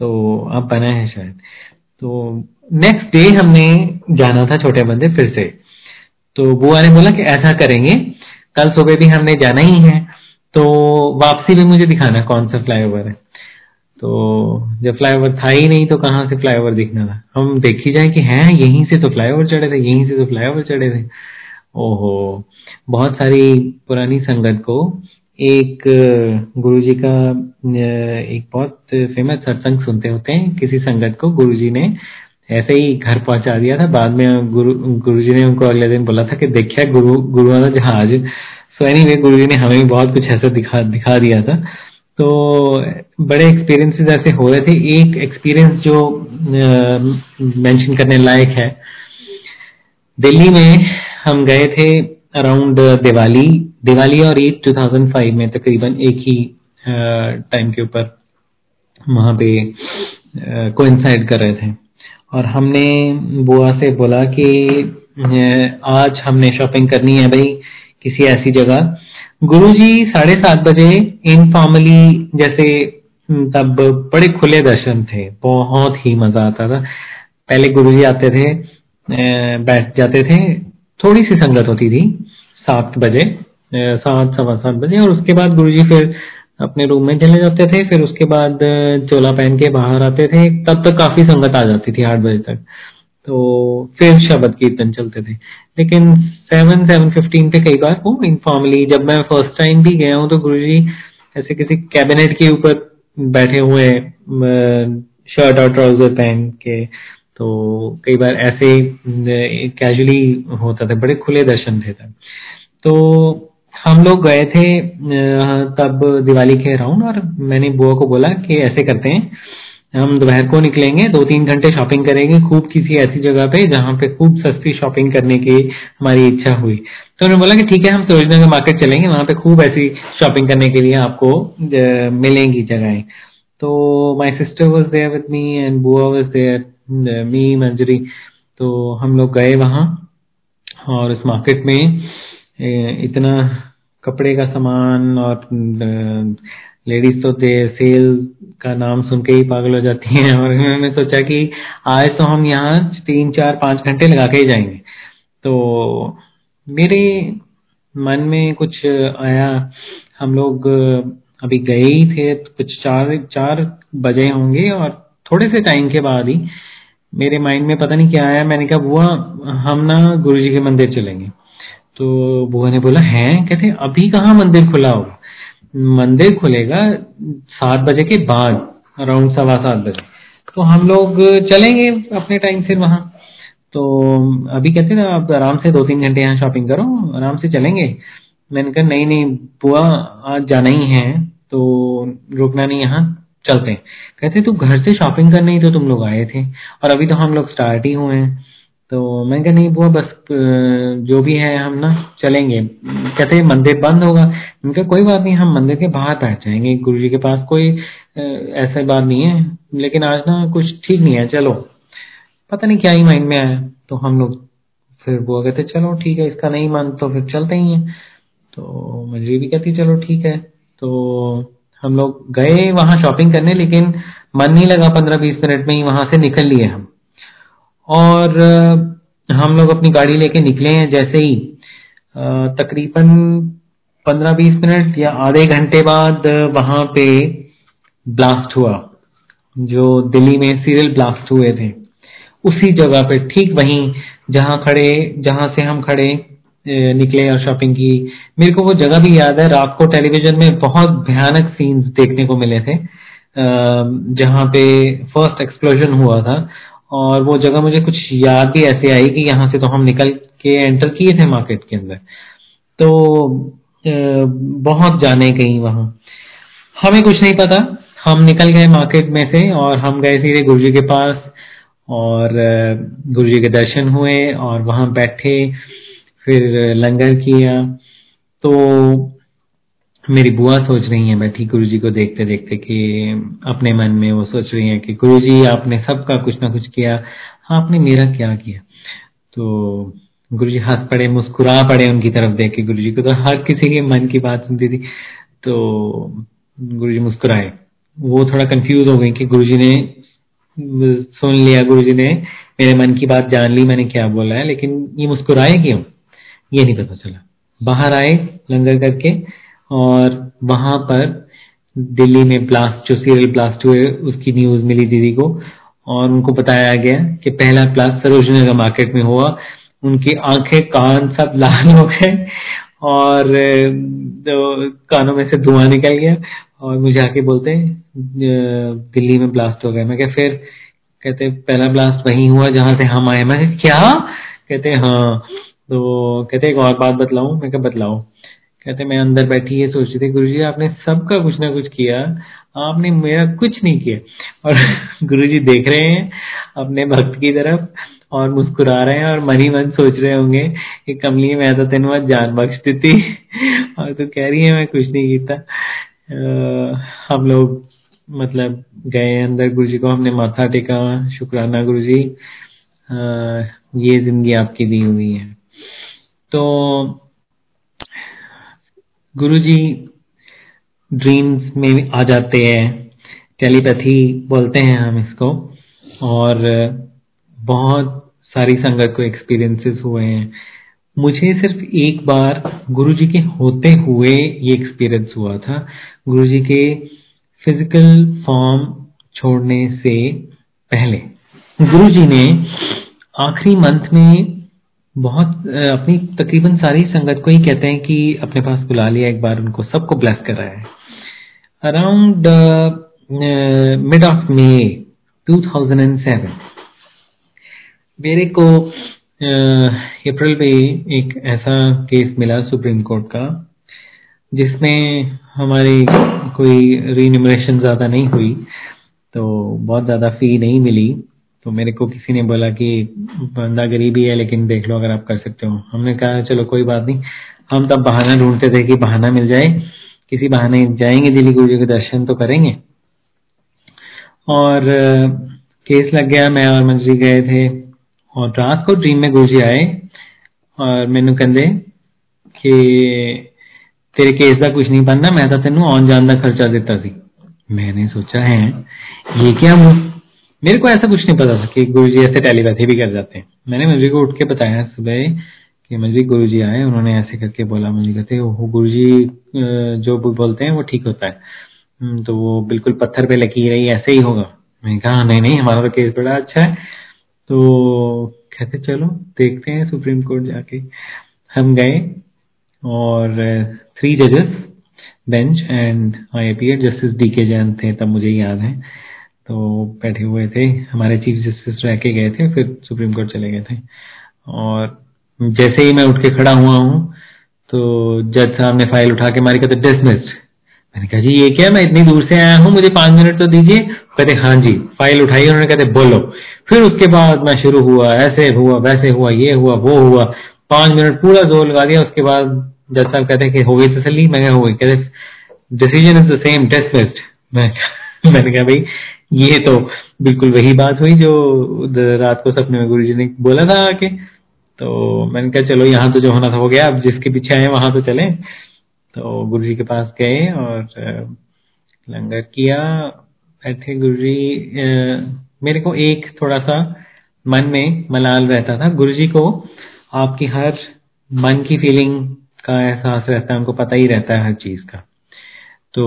तो अब बना है शायद। तो नेक्स्ट डे हमने जाना था छोटे मंदिर फिर से। तो बुआ ने बोला कि ऐसा करेंगे, कल सुबह भी हमने जाना ही है तो वापसी में मुझे दिखाना कौन सा फ्लाईओवर है। तो जब फ्लाईओवर था ही नहीं तो कहाँ से फ्लाईओवर दिखना था? हम देखी जाए कि हैं, यहीं से तो फ्लाईओवर चढ़े थे, यहीं से तो फ्लाईओवर चढ़े थे। ओहो। बहुत सारी पुरानी संगत को एक गुरुजी का एक बहुत फ़ेमस सत्संग सुनते होते हैं, किसी संगत को गुरुजी ने ऐसे ही घर पहुँचा दिया था। बाद में गुरु, गुरुजी ने उनको अगले दिन बोला था कि देखिए गुरु गुरु वाला जहाज़। सो एनी वे गुरु ने हमें बहुत कुछ ऐसा दिखा दिखा दिया था। तो बड़े एक्सपीरियंसेस ऐसे हो रहे थे। एक एक्सपीरियंस जो मेंशन करने लायक है। दिल्ली में हम गए थे अराउंड दिवाली। दिवाली और ईद 2005 में तकरीबन एक ही टाइम के ऊपर वहाँ पे कोइंसाइड कर रहे थे। और हमने बुआ से बोला कि आज हमने शॉपिंग करनी है भाई किसी ऐसी जगह। गुरुजी साढ़े सात बजे इनफॉर्मली जैसे तब बड़े खुले दर्शन थे। बहुत ही मज़ा आता था। पहले गुरुजी आते थे बैठ जाते थे थोड़ी सी संगत होती थी, सात बजे सात, सवा सात बजे, और उसके बाद गुरुजी फिर अपने रूम में चले जाते थे, फिर उसके बाद चोला पहन के बाहर आते थे, तब तक काफ़ी संगत आ जाती थी आठ बजे तक। तो फिर शब्द कीर्तन चलते थे। लेकिन सेवन सेवन फिफ्टीन पे कई बार वो इनफॉर्मली जब मैं फ़र्स्ट टाइम भी गया हूँ तो गुरु जी ऐसे किसी कैबिनेट के ऊपर बैठे हुए शर्ट और ट्राउज़र पहन के तो कई बार ऐसे कैजुअली होता था, बड़े खुले दर्शन थे तब। तो हम लोग गए थे तब दिवाली के अराउंड और मैंने बुआ को बोला कि ऐसे करते हैं, हम दोपहर को निकलेंगे दो तीन घंटे शॉपिंग करेंगे, खूब किसी ऐसी जगह पे जहाँ पे खूब सस्ती शॉपिंग करने की हमारी इच्छा हुई। तो उन्होंने बोला कि ठीक है, हम सरोजनगर मार्केट चलेंगे, वहाँ पे खूब ऐसी शॉपिंग करने के लिए आपको मिलेंगी जगहें। तो my sister was there with me and bua was there me Manjari तो हम लोग गए वहाँ और इस मार्केट में इतना कपड़े का सामान और लेडीज़ तो सेल का नाम सुन के ही पागल हो जाती हैं। और उन्होंने सोचा कि आज तो हम यहाँ तीन, चार, पाँच घंटे लगा के ही जाएँगे। तो मेरे मन में कुछ आया, हम लोग अभी गए ही थे, कुछ चार चार बजे होंगे और थोड़े से टाइम के बाद ही मेरे माइंड में पता नहीं क्या आया, मैंने कहा, बुआ, हम ना गुरु जी के मंदिर चलेंगे। तो बुआ ने बोला, है? कहते, अभी कहाँ मंदिर खुला होगा? मंदिर खुलेगा सात बजे के बाद अराउंड सवा सात बजे। तो हम लोग चलेंगे अपने टाइम फिर वहाँ। तो अभी कहते ना, आप आराम से दो तीन घंटे यहाँ शॉपिंग करो, आराम से चलेंगे। मैंने कहा, नहीं नहीं, बुआ, आज जाना ही है तो रुकना नहीं यहाँ। चलते हैं। कहते तू घर से शॉपिंग करने ही तो तुम लोग आए थे, और अभी तो हम लोग स्टार्ट ही हुए हैं। तो मैं कहा, नहीं, बुआ, बस जो भी है, हम ना चलेंगे। कहते मंदिर बंद होगा। उनका कोई बात नहीं, हम मंदिर के बाहर बैठ जाएँगे। गुरु जी के पास कोई ऐसा बात नहीं है, लेकिन आज ना कुछ ठीक नहीं है, चलो। पता नहीं क्या ही माइंड में आया। तो हम लोग फिर बुआ कहते, चलो, ठीक है, इसका नहीं मन तो फिर चलते ही है। तो मंजरी भी कहती, चलो, ठीक है। तो हम लोग गए वहाँ शॉपिंग करने, लेकिन मन नहीं लगा पंद्रह बीस मिनट में ही वहाँ से निकल लिए हम। और हम लोग अपनी गाड़ी लेके निकले हैं जैसे ही तकरीबन पंद्रह बीस मिनट या आधे घंटे बाद वहाँ पे ब्लास्ट हुआ, जो दिल्ली में सीरियल ब्लास्ट हुए थे। उसी जगह पे, ठीक वहीं, जहाँ खड़े, जहाँ से हम खड़े निकले और शॉपिंग की। मेरे को वो जगह भी याद है, रात को टेलीविज़न में बहुत भयानक सीन्स देखने को मिले थे। जहाँ पे फ़र्स्ट एक्सप्लोजन हुआ था और वो जगह मुझे कुछ याद भी ऐसे आई कि यहाँ से तो हम निकल के एंटर किए थे मार्केट के अंदर। तो बहुत जाने गई वहाँ। हमें कुछ नहीं पता, हम निकल गए मार्केट में से और हम गए सीधे गुरु के पास और गुरु जी के दर्शन हुए और वहाँ बैठे। फिर लंगर किया। तो मेरी बुआ सोच रही हैं, बैठी गुरु जी को देखते देखते कि अपने मन में वो सोच रही हैं कि गुरु जी आपने सबका कुछ ना कुछ किया, आपने मेरा क्या किया? तो गुरु जी हंस पड़े, मुस्कुरा पड़े उनकी तरफ़ देख के गुरु जी को तो हर किसी के मन की बात सुनती थी। तो गुरु जी मुस्कुराए। वो थोड़ा कंफ्यूज हो गई कि गुरु जी ने, सुन लिया गुरु जी ने, मेरे मन की बात जान ली, मैंने क्या बोला है, लेकिन ये मुस्कुराए क्यों? ये नहीं पता चला। बाहर आए लंगर करके और वहाँ पर दिल्ली में ब्लास्ट जो सीरियल ब्लास्ट हुए, उसकी न्यूज़ मिली दीदी को और उनको बताया गया कि पहला ब्लास्ट सरोजनगर मार्केट में हुआ। उनकी आँखें कान सब लाल हो गए और तो कानों में से धुआँ निकल गया और मुझे आके बोलते दिल्ली में ब्लास्ट हो गया। मैं क्या फिर कहते, पहला ब्लास्ट वही हुआ जहाँ से हम आए? मैं क्या? कहते हाँ। तो कहते एक और बात बतलाऊं? मैं क्या बतलाऊं कहते मैं अंदर बैठी ये सोच रही थी गुरु जी आपने सबका कुछ ना कुछ किया, आपने मेरा कुछ नहीं किया। और गुरु जी देख रहे हैं, अपने भक्त की तरफ़, और मुस्कुरा रहे हैं, और मन ही मन सोच रहे होंगे कि कमली मैं तो तेन जान बख्श दी और तो कह रही है, मैं कुछ नहीं किया हम लोग मतलब गए अंदर गुरु जी को हमने माथा टेका, शुक्राना गुरु जी ये ज़िंदगी आपकी दी हुई है। तो गुरु जी ड्रीम्स में आ जाते हैं। टेलीपैथी बोलते हैं हम इसको। और बहुत सारी संगत को एक्सपीरियंसेस हुए हैं। मुझे सिर्फ़ एक बार गुरु जी के होते हुए ये एक्सपीरियंस हुआ था। गुरु जी के फ़िज़िकल फॉर्म छोड़ने से पहले। गुरु जी ने आखिरी मंथ में बहुत अपनी तकरीबन सारी संगत को ही कहते हैं कि अपने पास बुला लिया एक बार उनको सबको ब्लेस कर रहा है। Uh, mid of May 2007 मेरे को अप्रैल में एक ऐसा केस मिला सुप्रीम कोर्ट का जिसमें हमारी कोई रीन्यूमरेशन ज़्यादा नहीं हुई तो बहुत ज़्यादा फ़ी नहीं मिली। तो मेरे को किसी ने बोला कि बंदा गरीबी है लेकिन देख लो अगर आप कर सकते हो। हमने कहा, चलो, कोई बात नहीं। हम तब बहाना ढूंढते थे कि बहाना मिल जाए। किसी बहाने जाएँगे दिल्ली गुरु जी के दर्शन तो करेंगे। और केस लग गया, मैं और मंजरी गए थे। और रात को ड्रीम में गुरु जी आए और मैनू कहते कि, तेरे केस का कुछ नहीं बनना, मैं तो तेन आन जान का खर्चा दिता सी। मैंने सोचा, है, ये क्या मेरे को ऐसा कुछ नहीं पता था कि गुरु जी ऐसे टेलीपैथी भी कर जाते हैं। मैंने मंजरी को उठ के बताया सुबह कि मुझे गुरु जी आए उन्होंने ऐसे करके बोला मुझे कहते वो गुरु जी जो बोलते हैं वो ठीक होता है। हम्म, तो वो बिल्कुल पत्थर पे लकीर रही ऐसे ही होगा। मैंने कहा नहीं नहीं हमारा तो केस बड़ा अच्छा है। तो कहते चलो देखते हैं सुप्रीम कोर्ट जाके। हम गए और थ्री जजेस bench and I appear justice D K Jain थे तब मुझे याद है। तो बैठे हुए थे, हमारे चीफ जस्टिस रह के गए थे, फिर सुप्रीम कोर्ट चले गए थे। और जैसे ही मैं उठ के खड़ा हुआ हूँ तो जज साहब ने फ़ाइल उठा के मारी, कहते डिसमिस्ड मैंने कहा, जी, ये क्या? मैं इतनी दूर से आया हूँ, मुझे पाँच मिनट तो दीजिए। कहते हाँ जी। फ़ाइल उठाई, उन्होंने कहते, बोलो। फिर उसके बाद मैं शुरू हुआ, ऐसे हुआ, वैसे हुआ, ये हुआ, वो हुआ। पाँच मिनट पूरा ज़ोर लगा दिया, उसके बाद जज साहब कहते कि हो गई तसली मैं हो गई। कहते decision is the same dismissed मैं मैंने कहा, भाई ये तो बिल्कुल वही बात हुई जो रात को सपने में गुरु जी ने बोला था आके। तो मैंने कहा, चलो, यहाँ तो जो होना था, हो गया। अब जिसके पीछे आए वहाँ तो चले। तो गुरु जी के पास गए और लंगर किया। बैठे गुरु जी मेरे को एक थोड़ा सा मन में मलाल रहता था। गुरु जी को आपकी हर मन की फीलिंग का एहसास रहता है, उनको पता ही रहता है हर चीज़ का। तो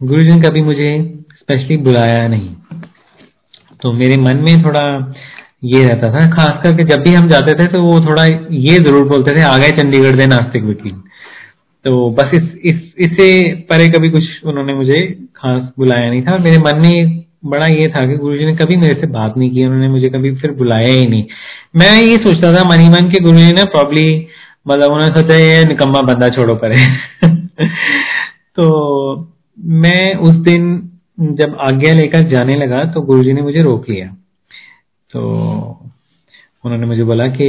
गुरु जी ने कभी मुझे स्पेशली बुलाया नहीं। तो मेरे मन में थोड़ा ये रहता था, खास करके जब भी हम जाते थे तो वो थोड़ा ये ज़रूर बोलते थे, आ गए चंडीगढ़ दे नास्तिक वकील। तो बस इस इस इससे परे कभी कुछ उन्होंने मुझे खास बुलाया नहीं था। मेरे मन में बड़ा ये था कि गुरुजी ने कभी मेरे से बात नहीं की, उन्होंने मुझे कभी फिर बुलाया ही नहीं। मैं ये सोचता था, मनी मन के गुरु जी ने प्रॉब्ली मतलब उन्होंने सोचा, ये निकम्मा बंदा छोड़ो परे। तो मैं उस दिन जब आज्ञा लेकर जाने लगा तो गुरुजी ने मुझे रोक लिया। तो उन्होंने मुझे बोला कि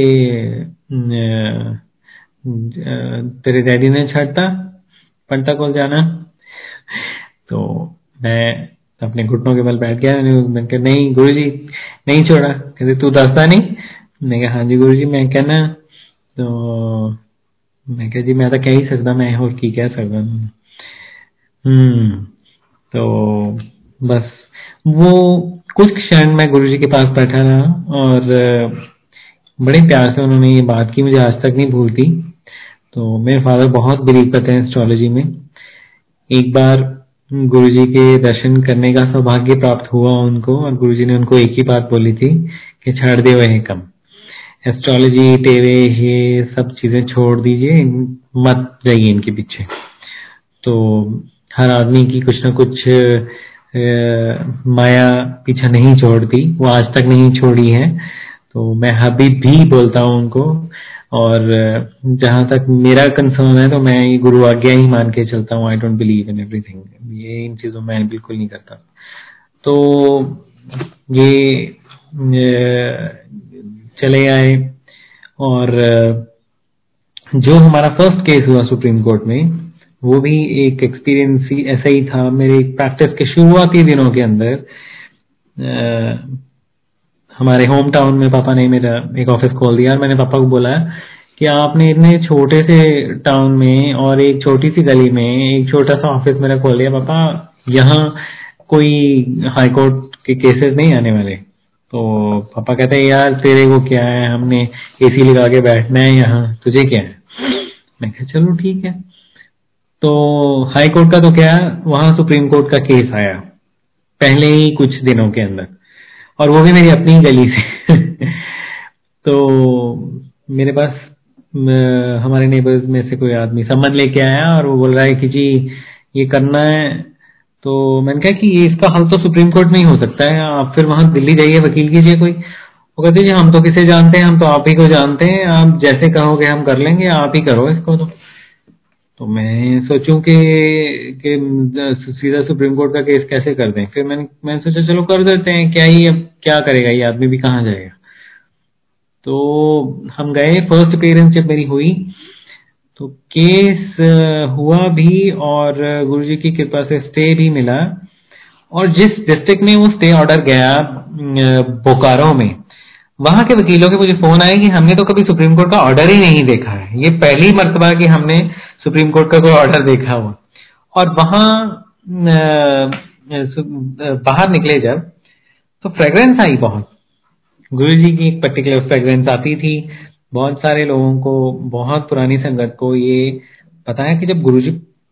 तेरे डैडी ने छाटा पंटा को जाना। तो मैं अपने घुटनों के बल बैठ गया। मैंने नहीं गुरु जी नहीं छोड़ा। कहते, तू दसता नहीं? मैं कहा हाँ जी गुरु जी मैं कहना। तो मैं कहा, जी, मैं तो कह ही सकता, मैं और की कह सकता? हम्म तो बस, वो कुछ क्षण मैं गुरु जी के पास बैठा रहा और बड़े प्यार से उन्होंने ये बात की, मुझे आज तक नहीं भूलती तो मेरे फादर बहुत बिलीव करते हैं एस्ट्रोलॉजी में। एक बार गुरु जी के दर्शन करने का सौभाग्य प्राप्त हुआ उनको और गुरु जी ने उनको एक ही बात बोली थी कि छाड़ दे वह कम एस्ट्रोलॉजी टेवे ये सब चीज़ें छोड़ दीजिए, मत जाइए इनके पीछे। तो हर आदमी की कुछ ना कुछ माया पीछा नहीं छोड़ती, वो आज तक नहीं छोड़ी है। तो मैं अभी भी बोलता हूँ उनको, और जहाँ तक मेरा कंसर्न है तो मैं ये गुरु आज्ञा ही मान के चलता हूँ। I don't believe in everything ये इन चीज़ों में बिल्कुल नहीं करता। तो ये चले आए, और जो हमारा फ़र्स्ट केस हुआ सुप्रीम कोर्ट में वो भी एक एक्सपीरियंस ही ऐसा ही था। मेरे प्रैक्टिस के शुरुआती दिनों के अंदर आ, हमारे होम टाउन में पापा ने मेरा एक ऑफ़िस खोल दिया और मैंने पापा को बोला कि आपने इतने छोटे से टाउन में और एक छोटी सी गली में एक छोटा सा ऑफ़िस मेरा खोल दिया। पापा यहाँ कोई हाई कोर्ट के केसेस नहीं आने वाले। तो पापा कहते हैं यार तेरे को क्या है? हमने एसी लगा के बैठना है यहाँ। तुझे क्या है? मैं कहा चलो ठीक है। तो हाई कोर्ट का तो क्या, वहाँ सुप्रीम कोर्ट का केस आया, पहले ही कुछ दिनों के अंदर। और वो भी मेरी अपनी गली से। तो मेरे पास हमारे नेबर्स में से कोई आदमी सम्मन लेके आया और वो बोल रहा है कि जी, ये करना है। तो मैंने कहा कि इसका हल तो सुप्रीम कोर्ट में ही हो सकता है। आप फिर वहाँ दिल्ली जाइए, वकील कीजिए कोई। वो कहते जी, हम तो किसे जानते हैं, हम तो आप ही को जानते हैं। आप जैसे कहोगे हम कर लेंगे, आप ही करो इसको तो। तो मैं सोचूं कि कि सीधा सुप्रीम कोर्ट का केस कैसे कर दें? फिर मैंने मैंने सोचा, चलो कर देते हैं, क्या ही अब, क्या करेगा? ये आदमी भी कहाँ जाएगा? तो हम गए फ़र्स्ट अपेयरेंस जब मेरी हुई तो केस हुआ भी और गुरुजी की कृपा से स्टे भी मिला। और जिस डिस्ट्रिक्ट में वो स्टे ऑर्डर गया बोकारो में वहाँ के वकीलों के मुझे फ़ोन आए कि हमने तो कभी सुप्रीम कोर्ट का ऑर्डर ही नहीं देखा है। ये पहली मरतबा कि हमने सुप्रीम कोर्ट का कोई ऑर्डर देखा हुआ। और वहाँ बाहर निकले जब तो फ्रेग्रेंस आई बहुत। गुरु जी की एक पर्टिकुलर फ्रेग्रेंस आती थी। बहुत सारे लोगों को, बहुत पुरानी संगत को ये पता है कि जब गुरु जी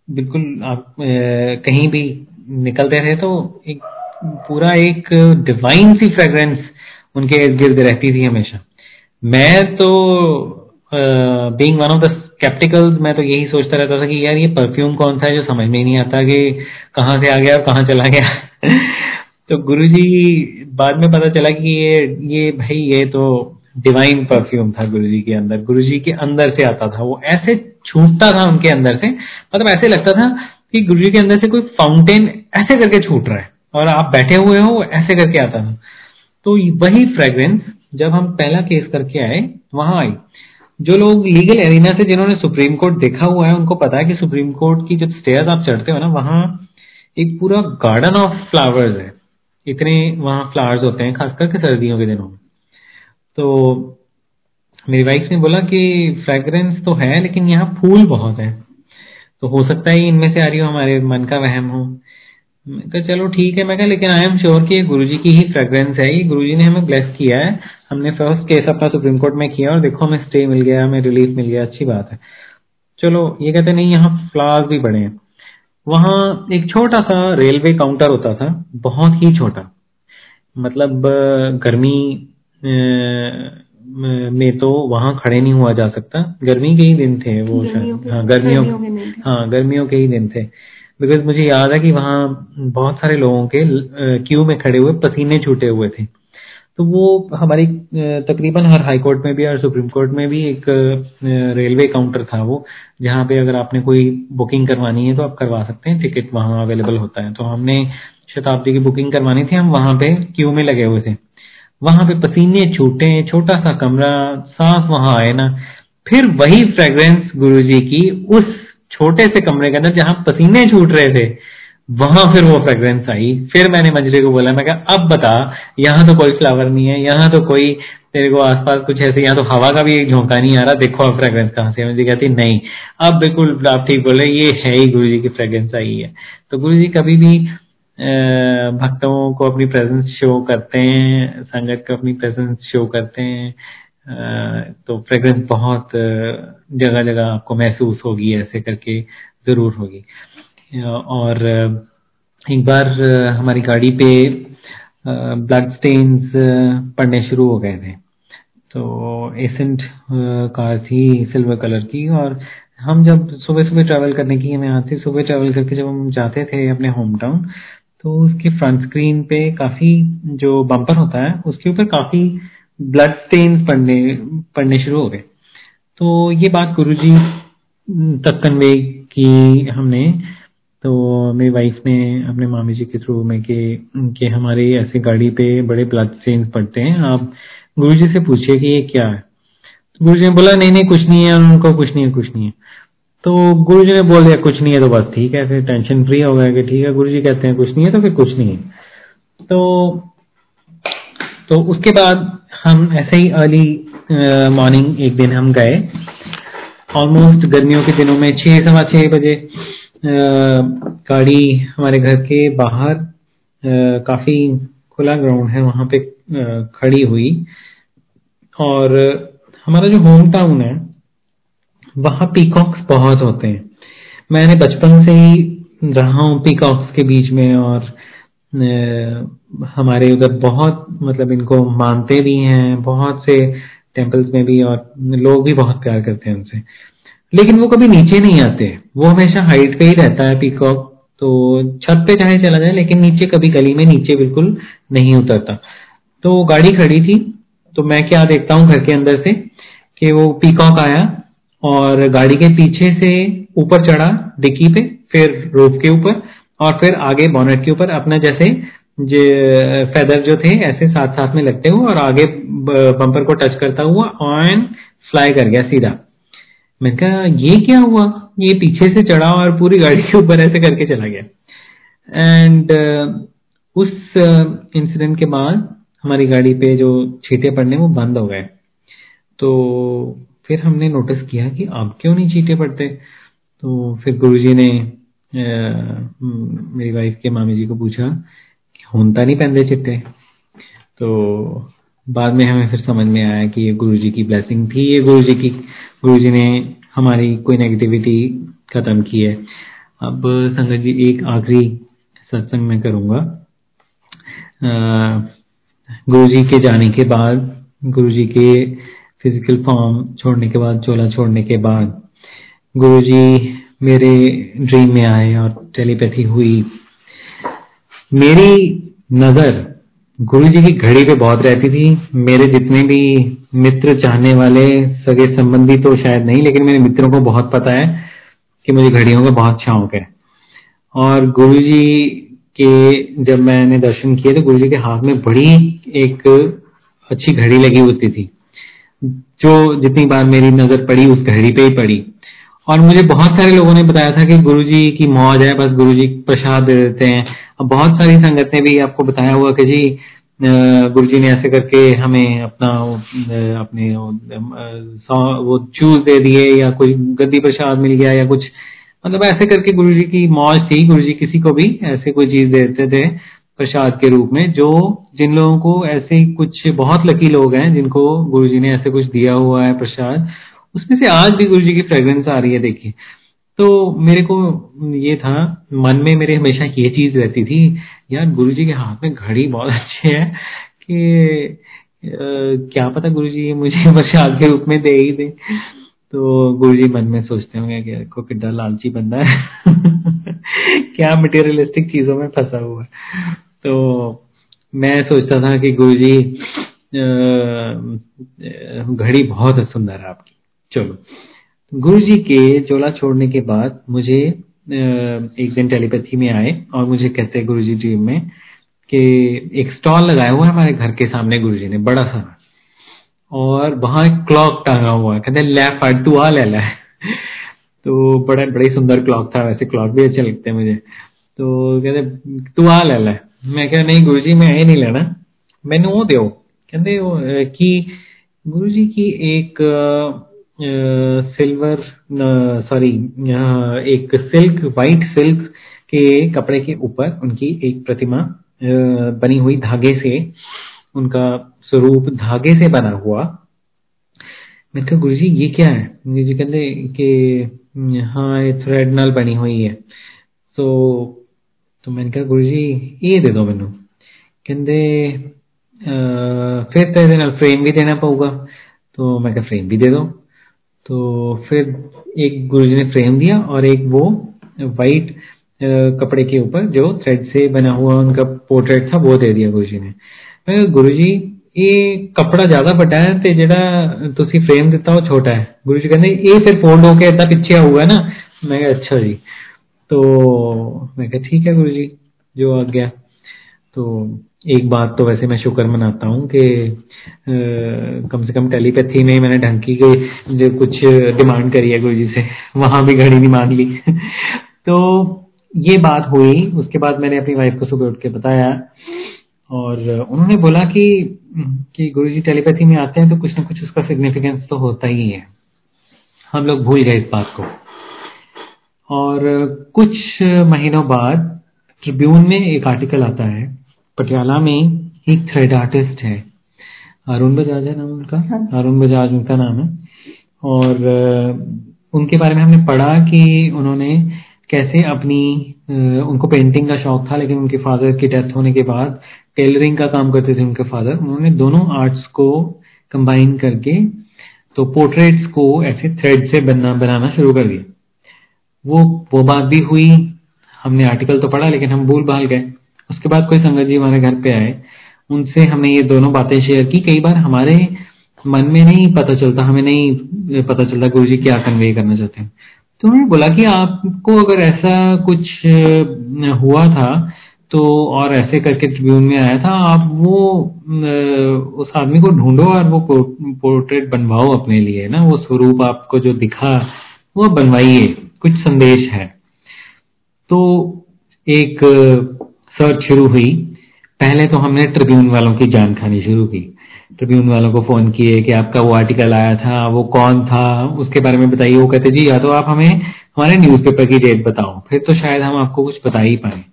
बिल्कुल आप कहीं भी निकलते थे तो एक पूरा एक डिवाइन सी फ्रेग्रेंस उनके इर्द गिर्द रहती थी हमेशा। मैं तो being one of the skepticals मैं तो यही सोचता रहता था कि यार ये परफ्यूम कौन सा है जो समझ में ही नहीं आता कि कहाँ से आ गया और कहाँ चला गया। तो गुरुजी, बाद में पता चला कि ये ये भाई, ये तो डिवाइन परफ्यूम था गुरुजी के अंदर। गुरुजी के अंदर से आता था। वो ऐसे छूटता था उनके अंदर से। मतलब ऐसे लगता था कि गुरुजी के अंदर से कोई फाउंटेन ऐसे करके छूट रहा है। और आप बैठे हुए हो, ऐसे करके आता था। तो वही फ्रेग्रेंस जब हम पहला केस करके आए, वहाँ आई। जो लोग लीगल एरिना से जिन्होंने सुप्रीम कोर्ट देखा हुआ है, उनको पता है कि सुप्रीम कोर्ट की जब स्टेयर्स आप चढ़ते हो ना, वहाँ एक पूरा गार्डन ऑफ़ फ्लावर्स है। इतने वहाँ फ्लावर्स होते हैं, खास करके सर्दियों के दिनों में। तो मेरी वाइफ ने बोला कि फ्रेग्रेंस तो है, लेकिन यहाँ फूल बहुत है। तो हो सकता है इनमें से आ रही हो, हमारे मन का वहम हो। मैं कहा चलो ठीक है। मैं कहा लेकिन आई एम श्योर कि गुरु जी की ही फ्रेग्रेंस है। ये गुरु जी ने हमें ब्लेस किया है। हमने फ़र्स्ट केस अपना सुप्रीम कोर्ट में किया और देखो हमें स्टे मिल गया हमें रिलीफ मिल गया। अच्छी बात है। चलो ये कहते नहीं यहाँ फ्लावर्स भी बड़े हैं। वहाँ एक छोटा सा रेलवे काउंटर होता था बहुत ही छोटा। मतलब गर्मी में तो वहाँ खड़े नहीं हुआ जा सकता। गर्मी के ही दिन थे वो शायद। हाँ गर्मियों हाँ गर्मियों के ही दिन थे। बिकॉज़ मुझे याद है कि वहाँ बहुत सारे लोगों के क्यू में खड़े हुए पसीने छूटे हुए थे। तो वो हमारी तकरीबन हर हाई कोर्ट में भी और सुप्रीम कोर्ट में भी एक रेलवे काउंटर था वो, जहाँ पे अगर आपने कोई बुकिंग करवानी है तो आप करवा सकते हैं टिकट वहाँ अवेलेबल होता है। तो हमने शताब्दी की बुकिंग करवानी थी, हम वहाँ पे क्यू में लगे हुए थे। वहाँ पे पसीने छूटे, छोटा सा कमरा, सांस वहाँ आए ना। फिर वही फ्रेग्रेंस गुरुजी की उस छोटे से कमरे के अंदर जहाँ पसीने छूट रहे थे, वहाँ फिर वो फ्रेग्रेंस आई। फिर मैंने मंजरे को बोला, मैं कहा, अब बता, यहाँ तो कोई फ्लावर नहीं है, यहाँ तो कोई, तेरे को आसपास कुछ ऐसे, यहाँ तो हवा का भी एक झोंका नहीं आ रहा, देखो अब फ्रेग्रेंस कहाँ से मुझे कहती, नहीं, अब बिल्कुल आप ठीक बोले ये है ही गुरु जी की फ्रेग्रेंस आई है। तो गुरु जी कभी भी भक्तों को अपनी प्रेजेंस शो करते हैं, संगत को अपनी प्रेजेंस शो करते हैं तो फ्रेग्रेंस बहुत जगह जगह आपको महसूस होगी, ऐसे करके ज़रूर होगी। और एक बार हमारी गाड़ी पे ब्लड स्टेन्स पड़ने शुरू हो गए थे। तो एसेंट कार थी सिल्वर कलर की और हम जब सुबह सुबह ट्रैवल करने की हमें आती सुबह ट्रैवल करके जब हम जाते थे अपने होम टाउन तो उसके फ्रंट स्क्रीन पे काफ़ी जो बम्पर होता है, उसके ऊपर काफ़ी ब्लड स्टेन पड़ने पड़ने शुरू हो गए। तो ये बात गुरुजी तक कन्वे की हमने। तो मेरी वाइफ ने अपने मामी जी के थ्रू में कि कि हमारे ऐसे गाड़ी पे बड़े ब्लड स्टेन पड़ते हैं। आप गुरु जी से पूछिए कि ये क्या है? तो गुरु जी ने बोला, नहीं नहीं, कुछ नहीं है, उनको कुछ नहीं है, कुछ नहीं है। तो गुरु जी ने बोल दिया, कुछ नहीं है तो बस ठीक है, फिर टेंशन फ्री हो गया कि ठीक है गुरु जी कहते हैं कुछ नहीं है तो फिर कुछ नहीं है। तो तो उसके बाद हम ऐसे ही अर्ली मॉर्निंग एक दिन हम गए। ऑलमोस्ट गर्मियों के दिनों में छह, सवा छह बजे गाड़ी हमारे घर के बाहर काफ़ी खुला ग्राउंड है, वहाँ पे खड़ी हुई। और हमारा जो होम टाउन है, वहाँ पीकॉक्स बहुत होते हैं। मैंने बचपन से ही रहा हूँ पीकॉक्स के बीच में और हमारे उधर बहुत मतलब इनको मानते भी हैं, बहुत से टेम्पल्स में भी और लोग भी बहुत प्यार करते हैं उनसे। लेकिन वो कभी नीचे नहीं आते। वो हमेशा हाइट पे ही रहता है पीकॉक तो छत पे चाहे चला जाए, लेकिन नीचे कभी गली में नीचे बिल्कुल नहीं उतरता। तो गाड़ी खड़ी थी तो मैं क्या देखता हूँ घर के अंदर से, कि वो पीकॉक आया और गाड़ी के पीछे से ऊपर चढ़ा, डिक्की पे, फिर रूफ के ऊपर और फिर आगे बॉनेट के ऊपर, अपना जैसे फेदर जो थे ऐसे साथ साथ में लगते हुए और आगे बम्पर को टच करता हुआ ऑन फ्लाई कर गया सीधा। मैंने कहा ये क्या हुआ? ये पीछे से चढ़ा और पूरी गाड़ी के ऊपर ऐसे करके चला गया। एंड uh, उस इंसिडेंट uh, के बाद हमारी गाड़ी पे जो छीटे पड़ने वो बंद हो गए। तो फिर हमने नोटिस किया कि अब क्यों नहीं छीटे पड़ते? तो फिर गुरुजी ने uh, मेरी वाइफ के मामी जी को पूछा होता नहीं पहनते चिट्टे तो बाद में हमें फिर समझ में आया कि ये गुरुजी की ब्लेसिंग थी। ये गुरुजी की, गुरुजी ने हमारी कोई नेगेटिविटी खत्म की है। अब संगत जी, एक आखिरी सत्संग में करूँगा। गुरुजी के जाने के बाद गुरु जी के फ़िज़िकल फॉर्म छोड़ने के बाद, चोला छोड़ने के बाद गुरु जी मेरे ड्रीम में आए और टेलीपैथी हुई। मेरी नज़र गुरु जी की घड़ी पे बहुत रहती थी। मेरे जितने भी मित्र चाहने वाले, सगे संबंधी तो शायद नहीं, लेकिन मेरे मित्रों को बहुत पता है कि मुझे घड़ियों का बहुत शौक है। और गुरु जी के जब मैंने दर्शन किए तो गुरु जी के हाथ में बड़ी एक अच्छी घड़ी लगी होती थी, जो जितनी बार मेरी नज़र पड़ी, उस घड़ी पे ही पड़ी। और मुझे बहुत सारे लोगों ने बताया था कि गुरुजी की मौज है, बस गुरुजी प्रसाद दे देते हैं। अब बहुत सारी संगत ने भी आपको बताया हुआ कि जी गुरुजी ने ऐसे करके हमें अपना अपने वो चूज़ दे दिए या कोई गद्दी प्रसाद मिल गया या कुछ। मतलब ऐसे करके गुरुजी की मौज थी। गुरुजी किसी को भी ऐसे कोई चीज़ देते थे प्रसाद के रूप में, जो जिन लोगों को ऐसे कुछ, बहुत लकी लोग हैं जिनको गुरुजी ने ऐसे कुछ दिया हुआ है प्रसाद। उसमें से आज भी गुरु जी की फ्रेग्रेंस आ रही है, देखिए। तो मेरे को ये था, मन में मेरे हमेशा ये चीज़ रहती थी, यार गुरु जी के हाथ में घड़ी बहुत अच्छी है कि क्या पता गुरु जी मुझे प्रसाद के रूप में दे ही दे। तो गुरु जी मन में सोचते होंगे कि को कितना लालची बंदा है। क्या मटेरियलिस्टिक चीज़ों में फंसा हुआ है। तो मैं सोचता था कि गुरु जी घड़ी बहुत सुंदर है आपकी। चलो। गुरु जी के चोला छोड़ने के बाद मुझे एक दिन टेलीपैथी में आए और मुझे कहते हैं गुरु जी ड्रीम में कि एक स्टॉल लगाया हुआ है हमारे घर के सामने गुरु जी ने, बड़ा सा और वहाँ एक क्लॉक टांगा हुआ है, कहते हार्ट तू आ ले, ला। तो बड़ा, बड़ी सुंदर क्लॉक था, वैसे क्लॉक भी अच्छे लगते हैं मुझे। तो कहते तू आ ले, ला। मैं कह, नहीं गुरु जी मैं ये नहीं लेना। मैनू वो दो कहते कि गुरु जी की एक सिल्वर सॉरी एक सिल्क वाइट सिल्क के कपड़े के ऊपर उनकी एक प्रतिमा बनी हुई धागे से, उनका स्वरूप धागे से बना हुआ। मैंने कहा गुरु जी ये क्या है? गुरु जी कहते कि हाँ ये थ्रेड नाल बनी हुई है। तो तो मैंने कहा गुरु जी ये दे दो मैनू। फिर तो ये फ्रेम भी देना पऊगा तो मैं फ्रेम भी दे दो। तो फिर एक गुरुजी ने फ्रेम दिया और एक वो वाइट कपड़े के ऊपर जो थ्रेड से बना हुआ उनका पोर्ट्रेट था वो दे दिया गुरुजी ने मैं गुरुजी ਇਹ ਕਪੜਾ ਜ਼ਿਆਦਾ ਵੱਡਾ ਹੈ ਤੇ ਜਿਹੜਾ ਤੁਸੀਂ ਫਰੇਮ ਦਿੱਤਾ ਉਹ ਛੋਟਾ ਹੈ ਗੁਰੂ ਜੀ ਕਹਿੰਦੇ ਇਹ ਫਿਰ ਫੋਲਡ ਹੋ ਕੇ ਇਦਾਂ ਪਿੱਛੇ ਆਊਗਾ ਨਾ मैं कहा अच्छा जी तो मैं कहा ठीक है गुरु जी जो आ गया तो एक बात तो वैसे मैं शुक्र मनाता हूँ कि कम से कम टेलीपैथी में मैंने ढंग की जो कुछ डिमांड करी है गुरु जी से, वहाँ भी घड़ी नहीं मांग ली। तो ये बात हुई, उसके बाद मैंने अपनी वाइफ को सुबह उठ के बताया और उन्होंने बोला कि कि गुरु जी टेलीपैथी में आते हैं तो कुछ ना कुछ उसका सिग्निफिकेंस तो होता ही है। हम लोग भूल गए इस बात को। और कुछ महीनों बाद ट्रिब्यून में एक आर्टिकल आता है पटियाला में एक थ्रेड आर्टिस्ट है। अरुण बजाज है नाम उनका। हाँ। अरुण बजाज उनका नाम है। और उनके बारे में हमने पढ़ा कि उन्होंने कैसे अपनी उनको पेंटिंग का शौक था लेकिन उनके फादर की डेथ होने के बाद टेलरिंग का काम करते थे उनके फादर उन्होंने दोनों आर्ट्स को कंबाइन करके तो पोर्ट्रेट्स को ऐसे थ्रेड से बनना बनाना शुरू कर दिया। वो वो बात भी हुई। हमने आर्टिकल तो पढ़ा लेकिन हम भूल भाल गए। उसके बाद कोई संगत जी हमारे घर पे आए, उनसे हमने ये दोनों बातें शेयर की। कई बार हमारे मन में नहीं पता चलता, हमें नहीं पता चलता गुरु जी क्या कन्वे करना चाहते हैं। तो उन्होंने बोला कि आपको अगर ऐसा कुछ हुआ था तो और ऐसे करके ट्रिब्यून में आया था, आप वो उस आदमी को ढूंढो और वो पोर्ट्रेट बनवाओ अपने लिए ना? वो स्वरूप आपको जो दिखा, वो बनवाइए। कुछ संदेश है। तो एक सर्च शुरू हुई। पहले तो हमने ट्रिब्यून वालों की जान खानी शुरू की। ट्रिब्यून वालों को फ़ोन किए कि आपका वो आर्टिकल आया था, वो कौन था, उसके बारे में बताइए। वो कहते, जी, या तो आप हमें, हमारे न्यूज़पेपर की डेट बताओ। फिर तो शायद हम आपको कुछ बता ही पाए।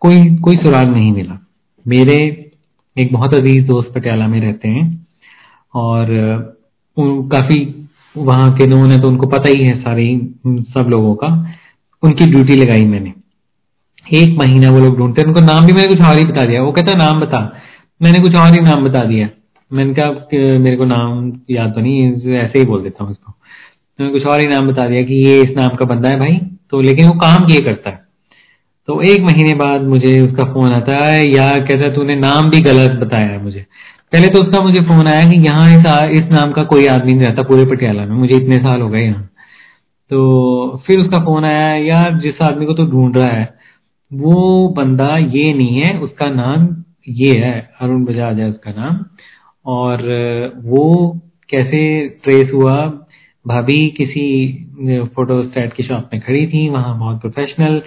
कोई कोई सुराग नहीं मिला। मेरे एक बहुत अज़ीज़ दोस्त पटियाला में रहते हैं और काफ़ी वहाँ के लोगों ने तो उनको पता ही है सारी सब लोगों का। उनकी ड्यूटी लगाई मैंने। एक महीना वो लोग ढूंढते उनको नाम भी मैंने कुछ और ही बता दिया। वो कहता नाम बता। मैंने कुछ और ही नाम बता दिया। मैंने कहा मेरे को नाम याद तो नहीं ऐसे ही बोल देता हूँ उसको। तो मैंने कुछ और ही नाम बता दिया कि ये इस नाम का बंदा है भाई। तो लेकिन वो काम ये करता है। तो एक महीने बाद मुझे उसका फ़ोन आता है या कहता है तूने नाम भी गलत बताया है मुझे। पहले तो उसका मुझे फ़ोन आया कि यहाँ इस, इस नाम का कोई आदमी नहीं रहता पूरे पटियाला में। मुझे इतने साल हो गए यहाँ। तो फिर उसका फ़ोन आया यार जिस आदमी को तो ढूंढ रहा है वो बंदा ये नहीं है, उसका नाम ये है, अरुण बजाज है उसका नाम। और वो कैसे ट्रेस हुआ, भाभी किसी फ़ोटो स्टैट की शॉप में खड़ी थी, वहाँ बहुत प्रोफेशनल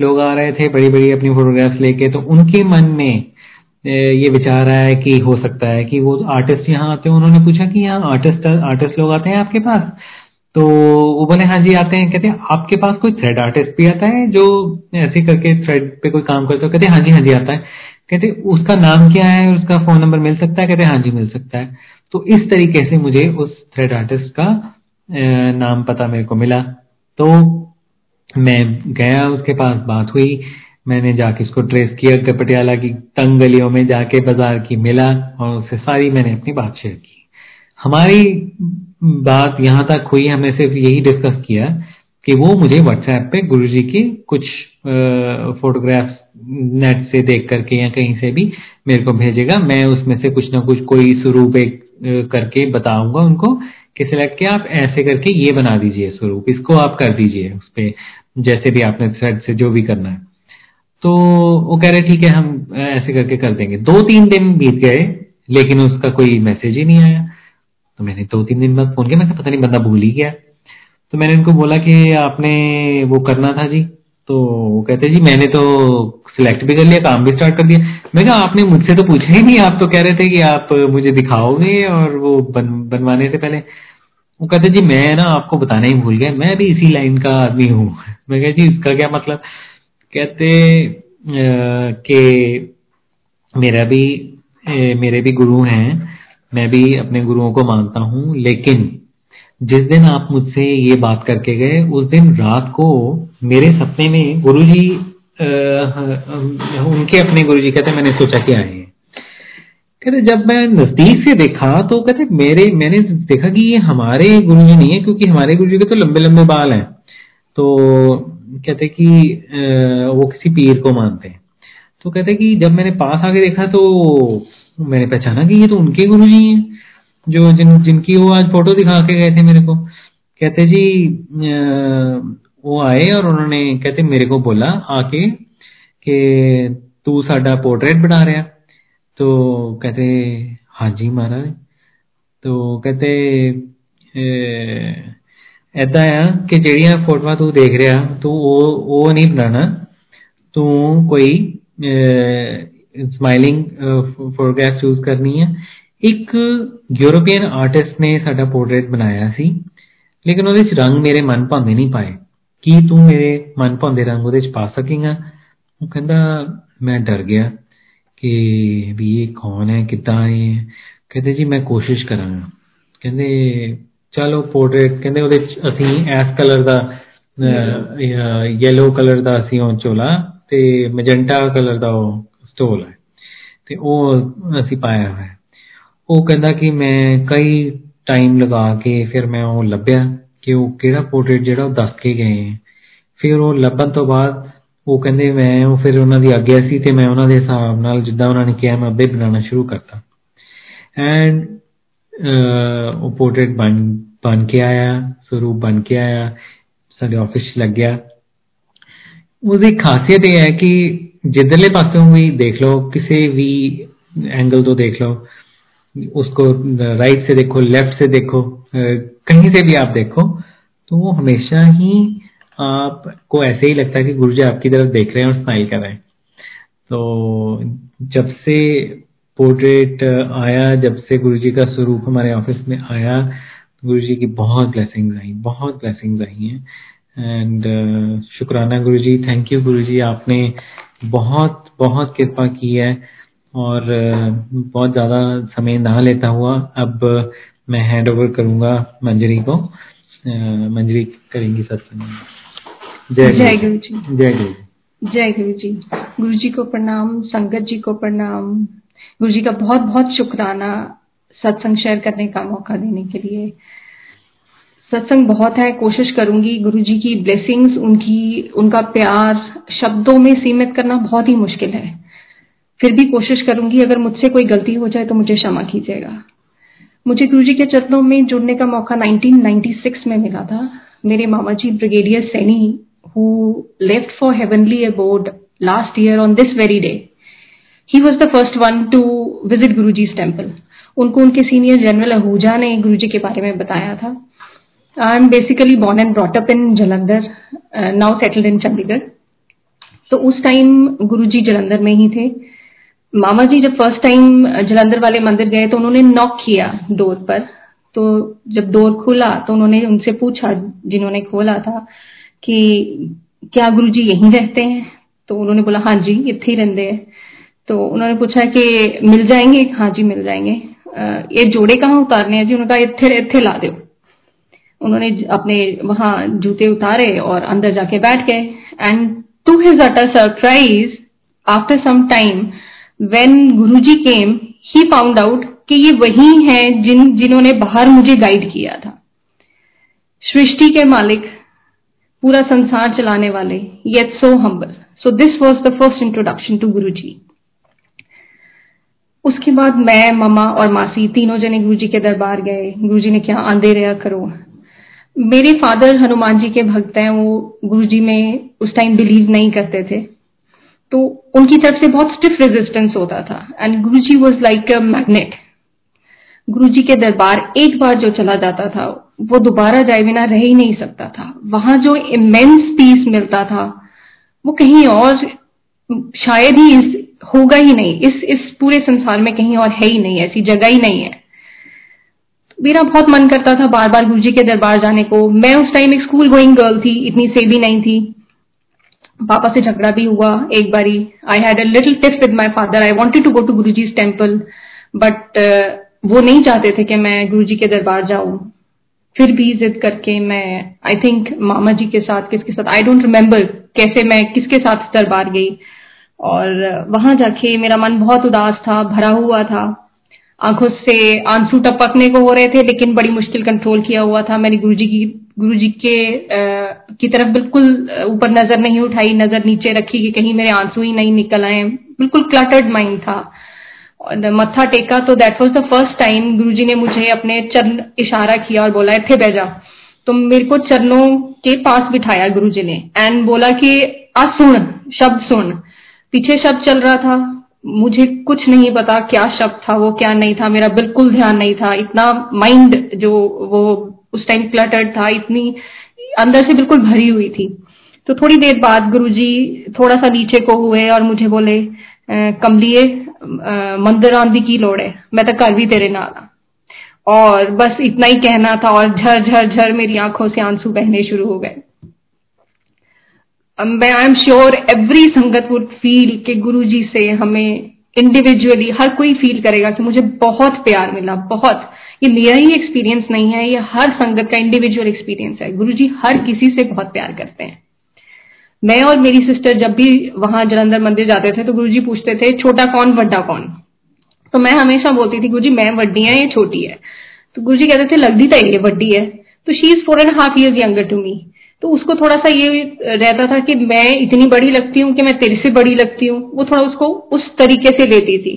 लोग आ रहे थे बड़ी बड़ी अपनी फोटोग्राफ्स लेके तो उनके मन में ये विचार आया कि हो सकता है कि वो आर्टिस्ट यहाँ आते हैं। उन्होंने पूछा कि यहाँ आर्टिस्ट आर्टिस्ट लोग आते हैं आपके पास? तो वो बोले हाँ जी आते हैं, कहते हैं, आपके पास कोई थ्रेड आर्टिस्ट भी आता है जो ऐसे करके थ्रेड पे कोई काम करते हो? कहते हाँ जी हाँ जी, आता है। कहते उसका नाम क्या है? उसका फ़ोन नंबर मिल सकता है? कहते हाँ जी, मिल सकता है। तो इस तरीके से मुझे उस थ्रेड आर्टिस्ट का नाम पता मेरे को मिला। तो मैं गया, उसके पास बात हुई। मैंने जाके इसको ट्रेस किया पटियाला की तंग गलियों में जाके बाज़ार की मिला और उससे सारी मैंने अपनी बात शेयर की। हमारी बात यहाँ तक हुई, हमने सिर्फ़ यही डिस्कस किया कि वो मुझे व्हाट्सएप पे गुरुजी की कुछ फोटोग्राफ्स नेट से देख करके या कहीं से भी मेरे को भेजेगा। मैं उसमें से कुछ ना कुछ कोई स्वरूप एक करके बताऊँगा उनको कि सिलेक्ट किया, आप ऐसे करके ये बना दीजिए स्वरूप, इसको आप कर दीजिए उस पर जैसे भी आपने थ्रेड से जो भी करना है। तो वो कह रहे, ठीक है, हम ऐसे करके कर देंगे। दो तीन दिन बीत गए, लेकिन उसका कोई मैसेज ही नहीं आया। तो मैंने दो तीन दिन बाद फ़ोन किया मैं पता नहीं बंदा भूल ही गया। तो मैंने उनको बोला कि आपने वो करना था जी। तो वो कहते जी मैंने तो सिलेक्ट भी कर लिया काम भी स्टार्ट कर दिया। मैं कहा आपने मुझसे तो पूछा ही नहीं आप तो कह रहे थे कि आप मुझे दिखाओगे और वो बन, बनवाने से पहले। वो कहते जी मैं ना आपको बताना ही भूल गया मैं भी इसी लाइन का आदमी हूँ। मैं कह जी इसका क्या मतलब? कहते कि मेरा भी ए, मेरे भी गुरु हैं मैं भी अपने गुरुओं को मानता हूँ, लेकिन जिस दिन आप मुझसे ये बात करके गए, उस दिन रात को मेरे सपने में गुरुजी उनके अपने गुरुजी कहते मैंने सोचा कि आए हैं। कहते, जब मैं नज़दीक से देखा तो कहते, मेरे, मैंने देखा कि ये हमारे गुरु जी नहीं है, क्योंकि हमारे गुरु जी के तो लंबे लंबे बाल हैं। तो कहते कि वो किसी पीर को मानते हैं। तो कहते कि जब मैंने पास आके देखा तो मैंने पहचाना कि ये तो उनके गुरु जी हैं, जो जिन, जिनकी वो आज फ़ोटो दिखा के गए थे मेरे को। कहते जी वो आए और उन्होंने कहते, मेरे को बोला आके कि तू साडा पोर्ट्रेट बना रहा तो कहते हाँ जी महाराज। तो कहते ऐसा है कि जड़िया फ़ोटो तू देख रहा, तू वो वो नहीं बनाना। तू कोई ਸਮਾਈਲਿੰਗ ਫੋਟੋਗ੍ਰਾਫ ਚੂਜ਼ ਕਰਨੀ ਹੈ ਇੱਕ ਯੂਰੋਪੀਅਨ ਆਰਟਿਸਟ ਨੇ ਸਾਡਾ ਪੋਰਟਰੇਟ ਬਣਾਇਆ ਸੀ ਲੇਕਿਨ ਉਹਦੇ ਚ ਰੰਗ ਮੇਰੇ ਮਨ ਭਾਉਂਦੇ ਨਹੀਂ ਪਾਏ ਕੀ ਤੂੰ ਮੇਰੇ ਮਨ ਭਾਉਂਦੇ ਰੰਗ ਉਹਦੇ ਚ ਪਾ ਸਕੇਗਾ ਉਹ ਕਹਿੰਦਾ ਮੈਂ ਡਰ ਗਿਆ ਕਿ ਵੀ ਇਹ ਕੌਣ ਹੈ ਕਿੱਦਾਂ ਹੈ ਕਹਿੰਦੇ ਜੀ ਮੈਂ ਕੋਸ਼ਿਸ਼ ਕਰਾਂਗਾ ਕਹਿੰਦੇ ਚਲੋ ਪੋਰਟਰੇਟ ਕਹਿੰਦੇ ਉਹਦੇ ਚ ਅਸੀਂ ਐਸ ਕਲਰ ਦਾ ਯੈਲੋ ਕਲਰ ਦਾ ਅਸੀਂ ਉਹ ਚੋਲਾ ਤੇ ਮੈਜੈਂਟਾ ਕਲਰ ਦਾ ਉਹ ਸਟੋਲ ਹੈ ਤੇ ਉਹ ਅਸੀਂ ਪਾਇਆ ਹੋਇਆ ਉਹ ਕਹਿੰਦਾ ਕਿ ਮੈਂ ਕਈ ਟਾਈਮ ਲਗਾ ਕੇ ਫਿਰ ਮੈਂ ਉਹ ਲੱਭਿਆ ਕਿ ਉਹ ਕਿਹੜਾ ਪੋਰਟਰੇਟ ਜਿਹੜਾ ਉਹ ਦੱਸ ਕੇ ਗਏ ਫਿਰ ਉਹ ਲੱਭਣ ਤੋਂ ਬਾਅਦ ਉਹ ਕਹਿੰਦੇ ਮੈਂ ਉਹ ਫਿਰ ਉਹਨਾਂ ਦੀ ਆਗਿਆ ਸੀ ਤੇ ਮੈਂ ਉਹਨਾਂ ਦੇ ਹਿਸਾਬ ਨਾਲ ਜਿੱਦਾਂ ਉਹਨਾਂ ਨੇ ਕਿਹਾ ਮੈਂ ਅੱਧੇ ਬਣਾਉਣਾ ਸ਼ੁਰੂ ਕਰਤਾ ਐਂਡ ਉਹ ਪੋਰਟਰੇਟ ਬਣ ਬਣ ਕੇ ਆਇਆ ਸਰੂਪ ਬਣ ਕੇ ਆਇਆ ਸਾਡੇ ਆਫਿਸ 'ਚ ਲੱਗਿਆ ਉਹਦੀ ਖਾਸੀਅਤ ਇਹ ਹੈ ਕਿ जिधरले पास हों भी देख लो, किसी भी एंगल तो देख लो, उसको राइट से देखो लेफ़्ट से देखो कहीं से भी आप देखो तो हमेशा ही आपको ऐसे ही लगता है कि गुरु आपकी तरफ़ देख रहे हैं और स्माइल कर रहे हैं। तो जब से पोर्ट्रेट आया, जब से गुरु जी का स्वरूप हमारे ऑफ़िस में आया गुरु जी की बहुत ब्लेसिंग्स आई, बहुत ब्लेसिंग्स आई है। एंड शुक्राना गुरु जी थैंक यू गुरु जी आपने बहुत बहुत कृपा की है और बहुत ज़्यादा समय ना लेता हुआ अब मैं हैंड ओवर करूँगा मंजरी को। मंजरी करेंगी सत्संग। जय जय गुरु जी जय गुरु जी जय गुरु जी गुरु जी को प्रणाम संगत जी को प्रणाम। गुरु जी का बहुत बहुत शुक्राना सत्संग शेयर करने का मौका देने के लिए। सत्संग बहुत है, कोशिश करूँगी गुरु जी की ब्लेसिंग्स उनकी, उनका प्यार शब्दों में सीमित करना बहुत ही मुश्किल है। फिर भी कोशिश करूँगी, अगर मुझसे कोई गलती हो जाए तो मुझे क्षमा कीजिएगा। मुझे गुरु जी के चरणों में जुड़ने का मौका 1996 में मिला था। मेरे मामा जी brigadier Saini who left for heavenly abode last year on this very day he was the first one to visit Guru ji temple उनको उनके सीनियर जनरल आहूजा ने गुरु जी के बारे में बताया था। I am basically born and brought up in Jalandhar now settled in Chandigarh तो उस टाइम गुरु जी जलंधर में ही थे। मामा जी जब फ़र्स्ट टाइम जलंधर वाले मंदिर गए तो उन्होंने नॉक किया डोर पर। तो जब डोर खुला तो उन्होंने उनसे पूछा, जिन्होंने खोला था कि क्या गुरु जी यहीं रहते हैं? तो उन्होंने बोला हाँ जी, इतने ही रहते हैं। तो उन्होंने पूछा कि मिल जाएँगे? हाँ जी, मिल जाएँगे। ये जोड़े कहाँ उतारने हैं जी? उन्होंने कहा, इतने इतने ला दो। उन्होंने अपने वहाँ जूते उतारे और अंदर जाके बैठ गए। And to his utter surprise after some time when Guruji came he found out कि ये वही हैं जिन, जिन्होंने बाहर मुझे गाइड किया था। सृष्टि के मालिक, पूरा संसार चलाने वाले yet so humble so this was the first introduction to Guru ji उसके बाद मैं ममा और मासी तीनों जने गुरु जी के दरबार गए। गुरु जी ने क्या आंधे रहा करो। मेरे फादर हनुमान जी के भक्त हैं वो गुरु जी में उस टाइम बिलीव नहीं करते थे। तो उनकी तरफ़ से बहुत स्टिफ रेजिस्टेंस होता था। And Guru ji was like a magnet Guru ji के दरबार एक बार जो चला जाता था वो दोबारा जाए बिना रह ही नहीं सकता था। वहाँ जो इमेंस पीस मिलता था वो कहीं और शायद ही इस, होगा ही नहीं। इस इस पूरे संसार में कहीं और है ही नहीं ऐसी जगह ही नहीं है। मेरा बहुत मन करता था बार बार गुरु जी के दरबार जाने को। मैं उस टाइम एक स्कूल गोइंग गर्ल थी, इतनी सेवी नहीं थी। पापा से झगड़ा भी हुआ एक बारी। I had a little tiff with my father I wanted to go to Guru ji temple but वो नहीं चाहते थे कि मैं गुरु जी के दरबार जाऊँ। फिर भी जिद करके मैं आई थिंक मामा जी के साथ, किसके साथ आई डोंट रिमेम्बर कैसे मैं किसके साथ दरबार गई। और वहाँ जाके मेरा मन बहुत उदास था, भरा हुआ था। आँखों से आँसू टपकने को हो रहे थे लेकिन बड़ी मुश्किल कंट्रोल किया हुआ था। मैंने गुरुजी की गुरुजी के आ, की तरफ़ बिल्कुल ऊपर नज़र नहीं उठाई नज़र नीचे रखी कि कहीं मेरे आँसू ही नहीं निकल आए। बिल्कुल क्लटर्ड माइंड था। मत्था टेका तो that was the first time Guruji ने मुझे अपने चरण इशारा किया और बोला थे बैजा तो मेरे को चरणों के पास बिठाया गुरुजी ने। एंड बोला कि आज सुन शब्द सुन। पीछे शब्द चल रहा था। मुझे कुछ नहीं पता क्या शब्द था, वो क्या नहीं था, मेरा बिल्कुल ध्यान नहीं था। इतना माइंड जो वो उस टाइम क्लटर्ड था, इतनी अंदर से बिल्कुल भरी हुई थी। तो थोड़ी देर बाद गुरुजी थोड़ा सा नीचे को हुए और मुझे बोले कमलिए मंदिर आंधी की लोड़ है, मैं तो कर भी तेरे नाल और बस इतना ही कहना था और झर झर झर मेरी आँखों से आँसू बहने शुरू हो गए। I am sure every sangat would feel के गुरु जी से हमें इंडिविजुअली हर कोई फील करेगा कि मुझे बहुत प्यार मिला, बहुत। ये मेरा ही एक्सपीरियंस नहीं है, ये हर संगत का इंडिविजुअल एक्सपीरियंस है। गुरु जी हर किसी से बहुत प्यार करते हैं। मैं और मेरी सिस्टर जब भी वहाँ जलंधर मंदिर जाते थे तो गुरु जी पूछते थे, छोटा कौन बड्डा कौन? तो मैं हमेशा बोलती थी गुरु जी मैं वड्डी है, ये छोटी है। तो गुरु जी कहते थे, लगती तो ये वड्डी है। तो she is four and half years younger to me तो उसको थोड़ा सा ये रहता था कि मैं इतनी बड़ी लगती हूँ कि मैं तेरे से बड़ी लगती हूँ। वो थोड़ा उसको उस तरीके से लेती थी।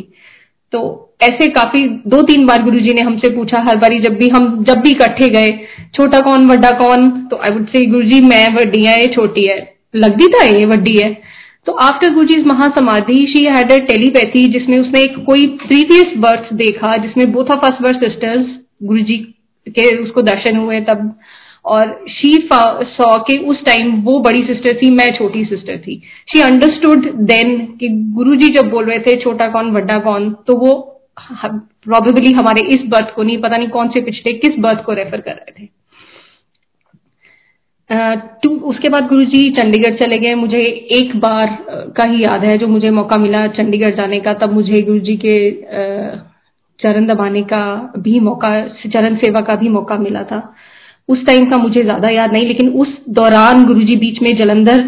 तो ऐसे काफ़ी दो तीन बार गुरुजी ने हमसे पूछा, हर बारी जब भी हम, जब भी इकट्ठे गए, छोटा कौन, बड़ा कौन तो आई वुड से गुरु जी मैं, वड्डी है, ये छोटी है। लगती था ये वड्डी है। तो after Guru ji mahasamadhi she had telepathy जिसमें उसने एक कोई प्रीवियस बर्थ देखा, जिसमें both of us were sisters Guruji के उसको दर्शन हुए तब। और शी सॉ के उस टाइम वो बड़ी सिस्टर थी, मैं छोटी सिस्टर थी। शी अंडरस्टूड देन कि गुरुजी जब बोल रहे थे, छोटा कौन, बड़ा कौन? तो वो प्रोबेबली हमारे इस बर्थ को नहीं, पता नहीं कौन से पिछले किस बर्थ को रेफर कर रहे थे। टू उसके बाद गुरुजी चंडीगढ़ चले गए। मुझे एक बार का ही याद है, जो मुझे मौका मिला चंडीगढ़ जाने का, तब मुझे गुरुजी के चरण दबाने का भी मौका, चरण सेवा का भी मौका मिला था। उस टाइम का मुझे ज़्यादा याद नहीं, लेकिन उस दौरान गुरुजी बीच में जलंधर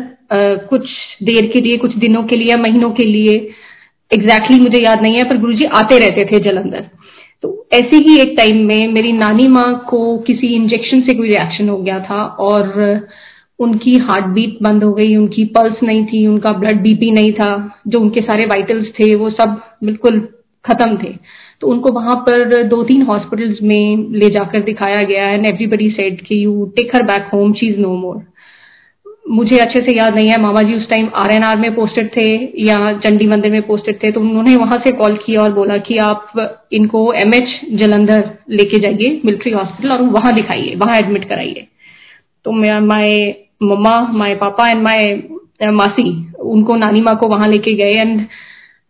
कुछ देर के लिए, कुछ दिनों के लिए महीनों के लिए एग्जैक्टली exactly मुझे याद नहीं है, पर गुरुजी आते रहते थे जलंधर। तो ऐसे ही एक टाइम में मेरी नानी माँ को किसी इंजेक्शन से कोई रिएक्शन हो गया था और उनकी हार्ट बीट बंद हो गई, उनकी पल्स नहीं थी, उनका ब्लड बीपी नहीं था, जो उनके सारे वाइटल्स थे, वो सब बिल्कुल खत्म थे। तो उनको वहाँ पर दो तीन हॉस्पिटल्स में ले जाकर दिखाया गया एंड एवरीबडी सेड कि you take her back home she is no more मुझे अच्छे से याद नहीं है, मामा जी उस टाइम आर एन आर में पोस्टेड थे या चंडी मंदिर में पोस्टेड थे तो उन्होंने वहाँ से कॉल किया और बोला कि आप इनको एम एच जलंधर लेके जाइए मिलिट्री हॉस्पिटल और वहाँ दिखाइए, वहाँ एडमिट कराइए। तो माई मम्मा माई पापा एंड माई मासी, उनको नानी माँ को वहाँ लेके गए। एंड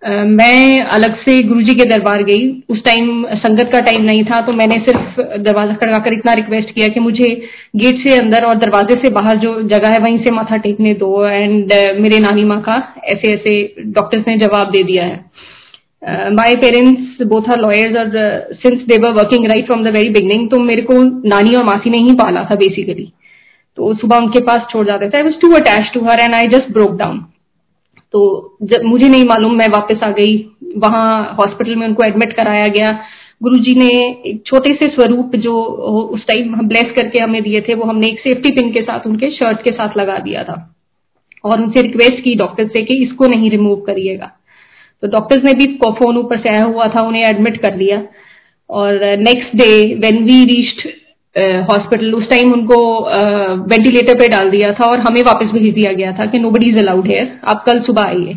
मैं अलग से गुरुजी के दरबार गई। उस टाइम संगत का टाइम नहीं था तो मैंने सिर्फ़ दरवाज़ा खड़काकर इतना रिक्वेस्ट किया कि मुझे गेट से अंदर और दरवाजे से बाहर जो जगह है, वहीं से माथा टेकने दो। एंड मेरे नानी माँ का ऐसे ऐसे डॉक्टर्स ने जवाब दे दिया है। My parents both are lawyers और since they were working right from the very beginning तो मेरे को नानी और मासी ने ही पाला था बेसिकली तो सुबह उनके पास छोड़ जाते थे। I was too attach to her and I just broke down तो जब मुझे नहीं मालूम, मैं वापस आ गई। वहाँ हॉस्पिटल में उनको एडमिट कराया गया। गुरुजी ने एक छोटे से स्वरूप जो उस टाइम ब्लेस करके हमें दिए थे, वो हमने एक सेफ्टी पिन के साथ, उनके शर्ट के साथ लगा दिया था। और उनसे रिक्वेस्ट की डॉक्टर से कि इसको नहीं रिमूव करिएगा। तो डॉक्टर्स ने भी फ़ोन ऊपर से आया हुआ था, उन्हें एडमिट कर लिया। और next day when we reached hospital उस टाइम उनको वेंटिलेटर पे डाल दिया था और हमें वापस भेज दिया गया था कि nobody is allowed here आप कल सुबह आइए।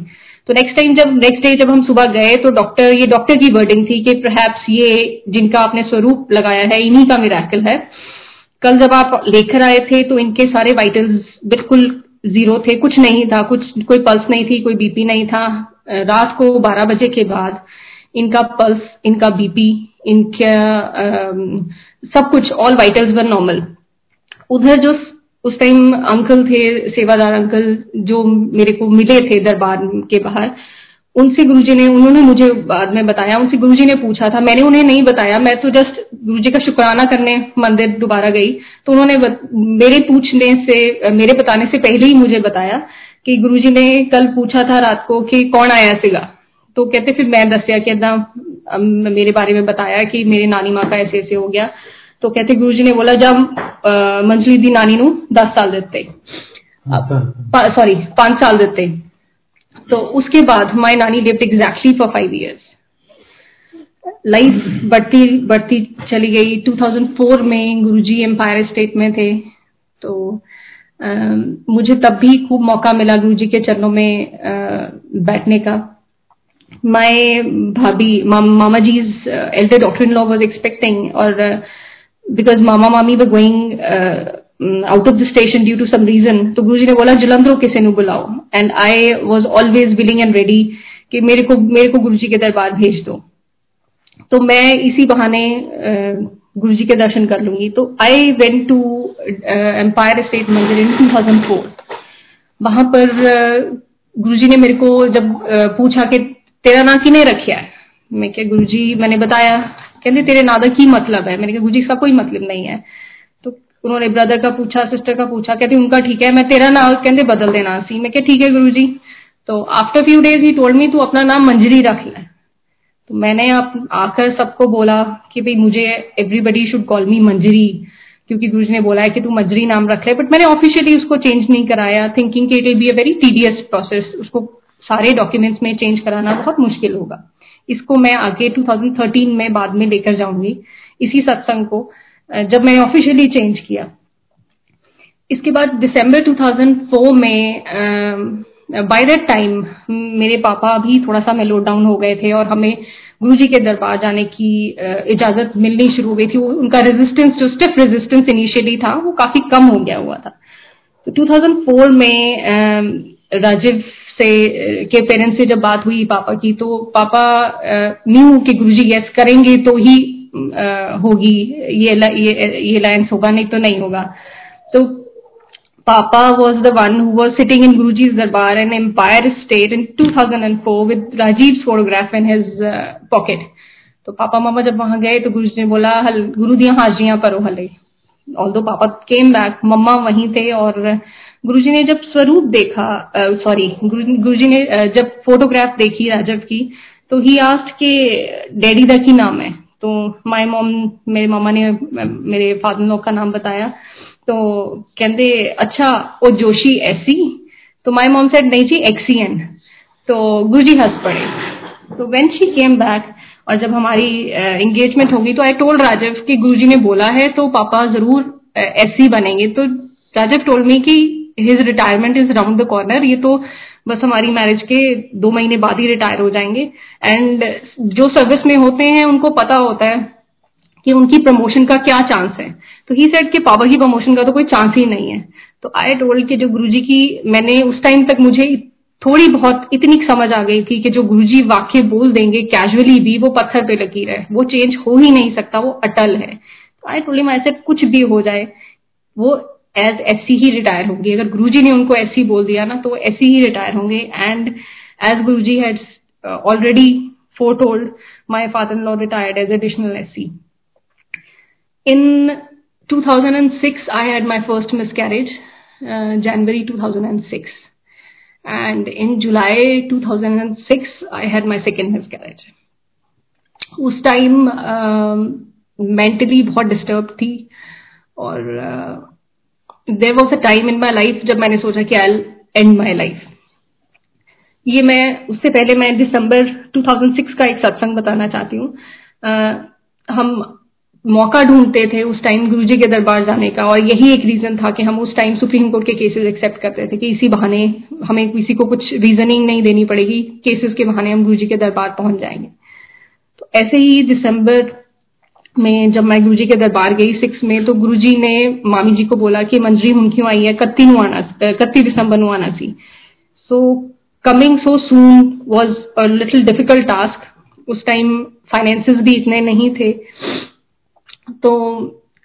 तो नेक्स्ट टाइम जब नेक्स्ट डे जब हम सुबह गए तो डॉक्टर ये डॉक्टर की वर्डिंग थी कि प्रहैप्स ये जिनका आपने स्वरूप लगाया है, इन्हीं का मिराकल है। कल जब आप लेकर आए थे तो इनके सारे वाइटल्स बिल्कुल ज़ीरो थे, कुछ नहीं था, कुछ, कोई पल्स नहीं थी, कोई बीपी नहीं था। रात को 12 बजे के बाद इनका पल्स इनका बीपी इनका सब कुछ ऑल वाइटल्स वर नॉर्मल उधर जो उस टाइम अंकल थे, सेवादार अंकल जो मेरे को मिले थे दरबार के बाहर, उनसे गुरुजी ने, उन्होंने मुझे बाद में बताया, उनसे गुरुजी ने पूछा था, मैंने उन्हें नहीं बताया, मैं तो जस्ट गुरुजी का शुक्राना करने मंदिर दोबारा गई तो उन्होंने मेरे पूछने से, मेरे बताने से पहले ही मुझे बताया कि गुरुजी ने कल पूछा था रात को कि कौन आया सिगा। तो कहते फिर मैं दसिया कि मेरे बारे में बताया कि मेरे नानी माँ का ऐसे ऐसे हो गया। तो कहते गुरु जी ने बोला जब मंजली दी नानी नु दस साल देते सॉरी पाँच साल। देते तो उसके बाद my nani lived exactly for five years life बढ़ती बढ़ती चली गई। 2004 में गुरुजी एम्पायर स्टेट में थे। तो आ, मुझे तब भी खूब मौका मिला गुरुजी के चरणों में आ, बैठने का। My bhabhi mama ji elder daughter in law was expecting और because mama mami were going out of the station due to some reason तो गुरुजी ने बोला, जलंधरों किसे नु बुलाओ. And I was always willing and ready कि मेरे को मेरे को गुरुजी के दरबार भेज दो। तो मैं इसी बहाने गुरु जी के दर्शन कर लूँगी। तो I went to Empire State mandir in 2004 वहाँ पर गुरु जी ने मेरे को जब पूछा कि तेरा नाम किने रखिया है? मैं क्या गुरु जी मैंने बताया। कहते, तेरे नादा की मतलब है? मैंने कहा गुरु जी इसका कोई मतलब नहीं है। तो उन्होंने ब्रदर का पूछा सिस्टर का पूछा, कहते, उनका ठीक है, मैं तेरा नाम, कहते, बदल देना सी मैं क्या ठीक है गुरु जी तो after few days he told me तू अपना नाम मंजरी रख ले। तो मैंने आप, आकर सबको बोला कि, भाई, मुझे everybody should call me Manjari. क्योंकि गुरु जी ने बोला है कि, तू मंजरी नाम रख ले। बट मैंने ऑफिशियली उसको चेंज नहीं कराया। Thinking it will be a very tedious process उसको सारे डॉक्यूमेंट्स में चेंज कराना बहुत मुश्किल होगा। इसको मैं आगे 2013 में बाद में लेकर जाऊँगी। इसी सत्संग को जब मैं ऑफिशियली चेंज किया। इसके बाद दिसंबर 2004 में बाय दैट टाइम मेरे पापा भी थोड़ा सा मेलो डाउन हो गए थे और हमें गुरु जी के दरबार जाने की इजाज़त मिलनी शुरू हो गई थी उनका रेजिस्टेंस जो स्टिफ रेजिस्टेंस इनिशियली था, वो काफ़ी कम हो गया हुआ था। तो 2004 में राजीव से के पेरेंट्स से जब बात हुई पापा की तो पापा न्यू कि गुरुजी यस करेंगे तो ही होगी ये ये लाइन्स होगा नहीं तो नहीं होगा तो Papa was the one who was sitting in Guruji's Darbar in Empire State in 2004 with Rajiv's photograph in his uh, pocket. तो पापा मामा जब वहाँ गए तो गुरु जी ने बोला हल गुरु दिया हाजियाँ परो हले ऑल दो पापा केम बैक मम्मा वहीं थे और गुरु जी ने जब स्वरूप देखा सॉरी uh, गुरु जी ने जब फोटोग्राफ देखी राजव की तो ही आस्ट के डैडी दा की नाम है तो माय मॉम मेरे मामा ने मेरे फादर लो का नाम बताया। तो कहते अच्छा ओ जोशी ऐसी तो माई मॉम सेड नहीं जी एक्सीएन तो गुरुजी हंस पड़े। तो वेन शी केम बैक और जब हमारी एंगेजमेंट होगी तो आई टोल्ड राजव कि गुरुजी ने बोला है तो पापा ज़रूर uh, बनेंगे। तो राजव टोल्ड मी कि his retirement is round the corner ये तो बस हमारी मैरिज के दो महीने बाद ही रिटायर हो जाएँगे। एंड जो सर्विस में होते हैं, उनको पता होता है कि उनकी प्रमोशन का क्या चांस है। तो ही सेड कि पापा की प्रमोशन का तो कोई चांस ही नहीं है। तो आई टोल्ड कि जो गुरुजी की, मैंने उस टाइम तक मुझे थोड़ी बहुत, इतनी समझ आ गई थी कि जो गुरुजी वाक्य बोल देंगे कैजुअली भी वो पत्थर पे लकीर है वो चेंज हो ही नहीं सकता, वो अटल है। आई टोल्ड माई ऐसे कुछ भी हो जाए, वो एज ऐसी ही रिटायर होंगे अगर गुरुजी ने उनको ऐसी बोल दिया ना तो वो ऐसी ही रिटायर होंगे and as Guruji had already my father in law retired as additional S In 2006, I had my first miscarriage, uh, January 2006. And in July 2006, I had my second miscarriage. उस टाइम मेंटली uh, बहुत disturb थी और there was a time in my life जब मैंने सोचा कि I and my life ये मैं, उससे पहले मैं दिसंबर 2006 का एक सत्संग बताना चाहती हूँ। हम मौका ढूंढते थे उस टाइम गुरुजी के दरबार जाने का और यही एक रीजन था कि हम उस टाइम सुप्रीम कोर्ट के केसेस एक्सेप्ट करते थे कि इसी बहाने हमें किसी को कुछ रीजनिंग नहीं देनी पड़ेगी। केसेस के बहाने हम गुरुजी के दरबार पहुँच जाएँगे। तो ऐसे ही दिसंबर में जब मैं गुरुजी के दरबार गई सिक्स में तो गुरुजी ने मामी जी को बोला कि मंजरी हम क्यों आई है? कत्ती आना कत्ती दिसंबर नु आना सी so coming so soon was a little difficult task उस टाइम फाइनेंसेस भी इतने नहीं थे। तो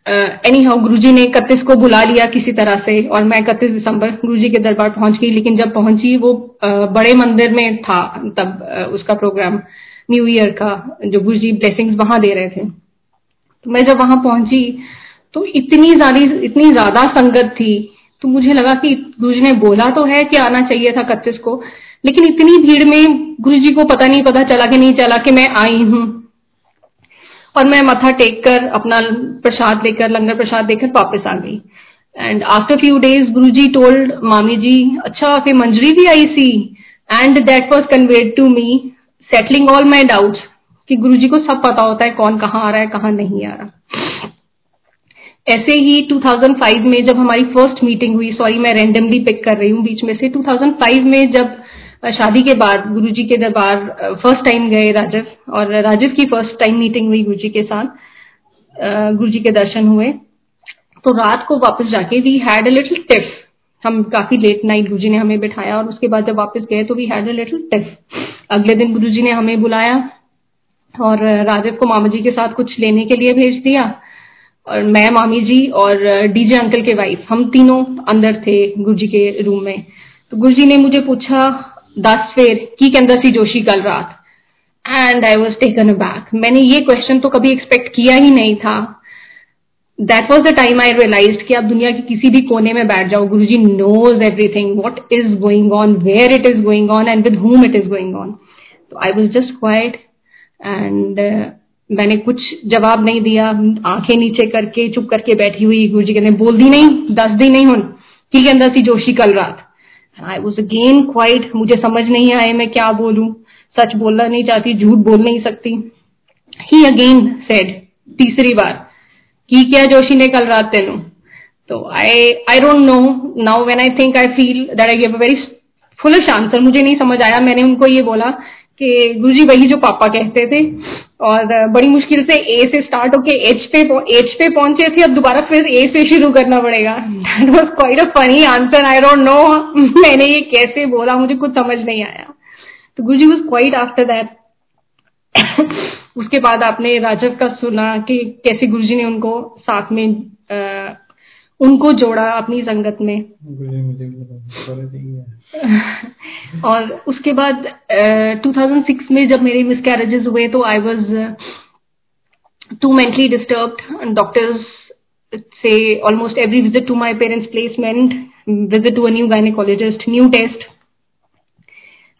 एनी हाउ गुरु जी ने इकतीस को बुला लिया किसी तरह से, और मैं इकतीस दिसंबर गुरु जी के दरबार पहुँच गई। लेकिन जब पहुँची, वो बड़े मंदिर में था, तब उसका प्रोग्राम न्यू ईयर का, जो गुरु जी ब्लेसिंग्स वहाँ दे रहे थे। तो मैं जब वहाँ पहुँची तो इतनी ज़्यादा इतनी ज़्यादा संगत थी तो मुझे लगा कि गुरु जी ने बोला तो है कि आना चाहिए था इकतीस को, लेकिन इतनी भीड़ में गुरु जी को पता नहीं, पता चला कि नहीं चला कि मैं आई हूँ। और मैं मथा टेक कर, अपना प्रसाद लेकर, लंगर प्रसाद लेकर वापस आ गई। And after few days Guru ji told मामी जी अच्छा फिर मंजरी भी I see and that was conveyed to me settling all my doubts कि गुरु जी को सब पता होता है कौन कहाँ आ रहा है, कहाँ नहीं आ रहा। ऐसे ही 2005 में जब हमारी फ़र्स्ट मीटिंग हुई सॉरी मैं रैंडमली पिक कर रही हूँ बीच में से 2005 में जब शादी के बाद गुरुजी के दरबार फ़र्स्ट टाइम गए राजव, और राजव की फ़र्स्ट टाइम मीटिंग हुई गुरुजी के साथ गुरुजी के दर्शन हुए तो रात को वापस जाके we had a little tiff हम काफ़ी लेट नाइट गुरुजी ने हमें बिठाया, और उसके बाद जब वापस गए तो we had a little tiff अगले दिन गुरुजी ने हमें बुलाया और राजव को मामा जी के साथ कुछ लेने के लिए भेज दिया। और मैं मामी जी और डीजे अंकल के वाइफ हम तीनों अंदर थे गुरुजी के रूम में। तो गुरुजी ने मुझे पूछा, दस फेर, की कहता सी जोशी कल रात? And I was taken back मैंने ये क्वेश्चन तो कभी एक्सपेक्ट किया ही नहीं था। That was the time I realise कि आप दुनिया के किसी भी कोने में बैठ जाओ। Guru ji knows everything what is going on where it is going on and with whom it is going on तो I was just quiet and मैंने कुछ जवाब नहीं दिया। आँखें नीचे करके, चुप करके बैठी हुई गुरु जी कहते बोल दी नहीं दस दी नहीं हूँ। की कहता सी जोशी कल रात। आई वॉज़ अगेन क्वाइट मुझे समझ नहीं आए मैं क्या बोलूँ। सच बोलना नहीं चाहती, झूठ बोल नहीं सकती। ही अगेन सेड तीसरी बार, की क्या जोशी ने कल रात तेन? तो I I don't know now when I think I feel that I give a very foolish answer मुझे नहीं समझ आया। मैंने उनको ये बोला कि गुरुजी वही जो पापा कहते थे और बड़ी मुश्किल से ए से स्टार्ट होके एच पे एच पे पहुँचे थे अब दोबारा फिर ए से शुरू करना पड़ेगा। That was quite a funny answer I don't know मैंने ये कैसे बोला मुझे कुछ समझ नहीं आया। तो Guruji was quiet after that उसके बाद आपने राजव का सुना कि कैसे गुरुजी ने उनको साथ में आ, उनको जोड़ा अपनी संगत में। और उसके बाद 2006 में जब मेरे मिसकैरेजेस हुए तो I was too mentally disturb doctors से almost every visit to my parents placement visit to a new gynaecologist new test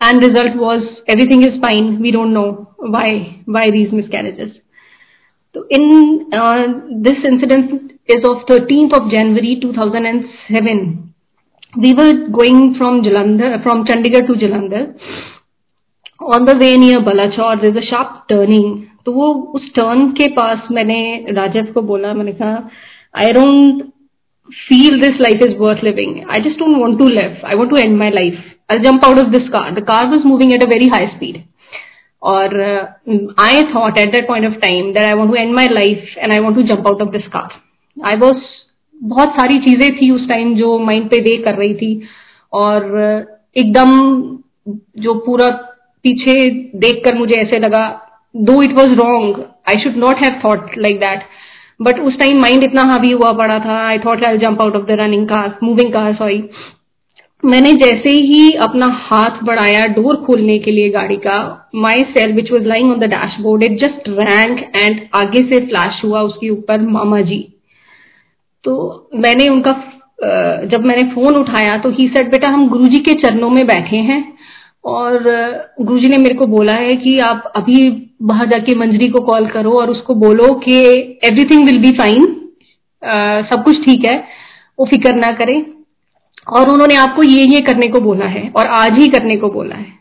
and result was everything is fine we don't know why why these miscarriages तो in this incident is of thirteenth of January two thousand and seven we were going from Jalandhar from Chandigarh to Jalandhar on the way near Balachaur is a sharp turning तो वो उस turn के पास मैंने राजद को बोला, मैंने कहा I don't feel this life is worth living I just don't want to live I want to end my life I jump out of this car the car was moving at a very high speed Or uh, I thought at that point of time that I want to end my life and I want to jump out of this car. I was बहुत सारी चीज़ें थी उस टाइम जो mind पे weigh कर रही थी और एकदम जो पूरा पीछे देखकर मुझे ऐसे लगा though it was wrong I should not have thought like that but उस टाइम माइंड इतना हावी हुआ पड़ा था I thought I jump out of the running car moving car sorry मैंने जैसे ही अपना हाथ बढ़ाया डोर खोलने के लिए गाड़ी का my cell which was lying on the dashboard it just rang and आगे से फ्लैश हुआ उसके ऊपर मामा जी। तो मैंने उनका जब मैंने फ़ोन उठाया तो ही सेट बेटा, हम गुरुजी के चरणों में बैठे हैं और गुरुजी ने मेरे को बोला है कि आप अभी बाहर जाके मंजरी को कॉल करो और उसको बोलो कि एवरीथिंग विल बी फाइन सब कुछ ठीक है, वो फ़िक्र ना करें। और उन्होंने आपको ये ये करने को बोला है और आज ही करने को बोला है।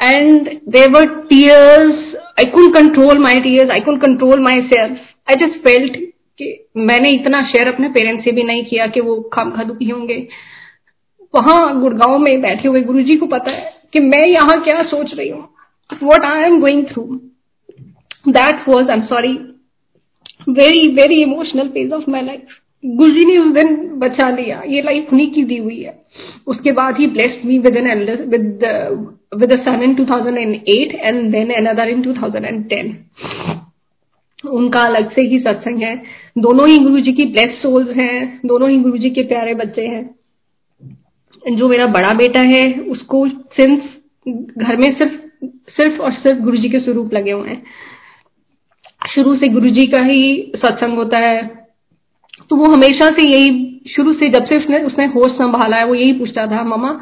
And there were tears I could control my tears I could control myself I just felt कि मैंने इतना शेयर अपने पेरेंट्स से भी नहीं किया कि वो खाम खा दुखी होंगे। वहाँ गुड़गांव में बैठे हुए गुरु जी को पता है कि मैं यहाँ क्या सोच रही हूँ। What I am going through that was I am sorry very very emotional phase of my life Guru ji ने उस दिन बचा लिया, ये लाइफ उन्हीं की दी हुई है। उसके बाद ही blessed me with an with with a son in 2008 and then another in 2010 उनका अलग से ही सत्संग है। दोनों ही गुरु जी की ब्लेस सोल्स हैं, दोनों ही गुरु जी के प्यारे बच्चे हैं। जो मेरा बड़ा बेटा है, उसको सिंस घर में सिर्फ़ सिर्फ़ और सिर्फ़ गुरु जी के स्वरूप लगे हुए हैं। शुरू से गुरु जी का ही सत्संग होता है। तो वो हमेशा से यही शुरू से जब से उसने उसने होश संभाला है, वो यही पूछता था मामा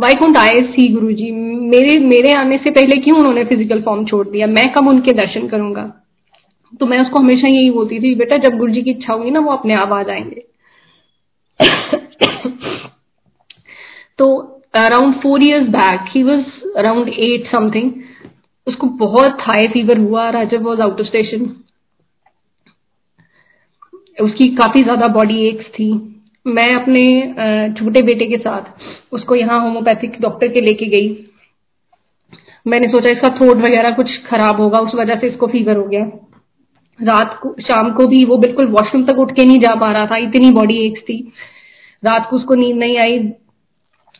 वाई कुंट आए सी गुरु जी मेरे मेरे आने से पहले क्यों उन्होंने फ़िज़िकल फॉर्म छोड़ दिया? मैं कब उनके दर्शन करूँगा? तो मैं उसको हमेशा यही बोलती थी, बेटा, जब गुरु जी की इच्छा होगी ना, वो अपने आप आ जाएँगे. तो around four years back he was around eight something उसको बहुत हाई फीवर हुआ Rajiv was out of station उसकी काफ़ी ज़्यादा बॉडी एक्स थी। मैं अपने छोटे बेटे के साथ उसको यहाँ होम्योपैथिक डॉक्टर के लेके गई। मैंने सोचा इसका थ्रोट वगैरह कुछ खराब होगा, उस वजह से इसको फीवर हो गया। रात को, शाम को भी वो बिल्कुल वॉशरूम तक उठ के नहीं जा पा रहा था, इतनी बॉडी एक्स थी। रात को उसको नींद नहीं आई।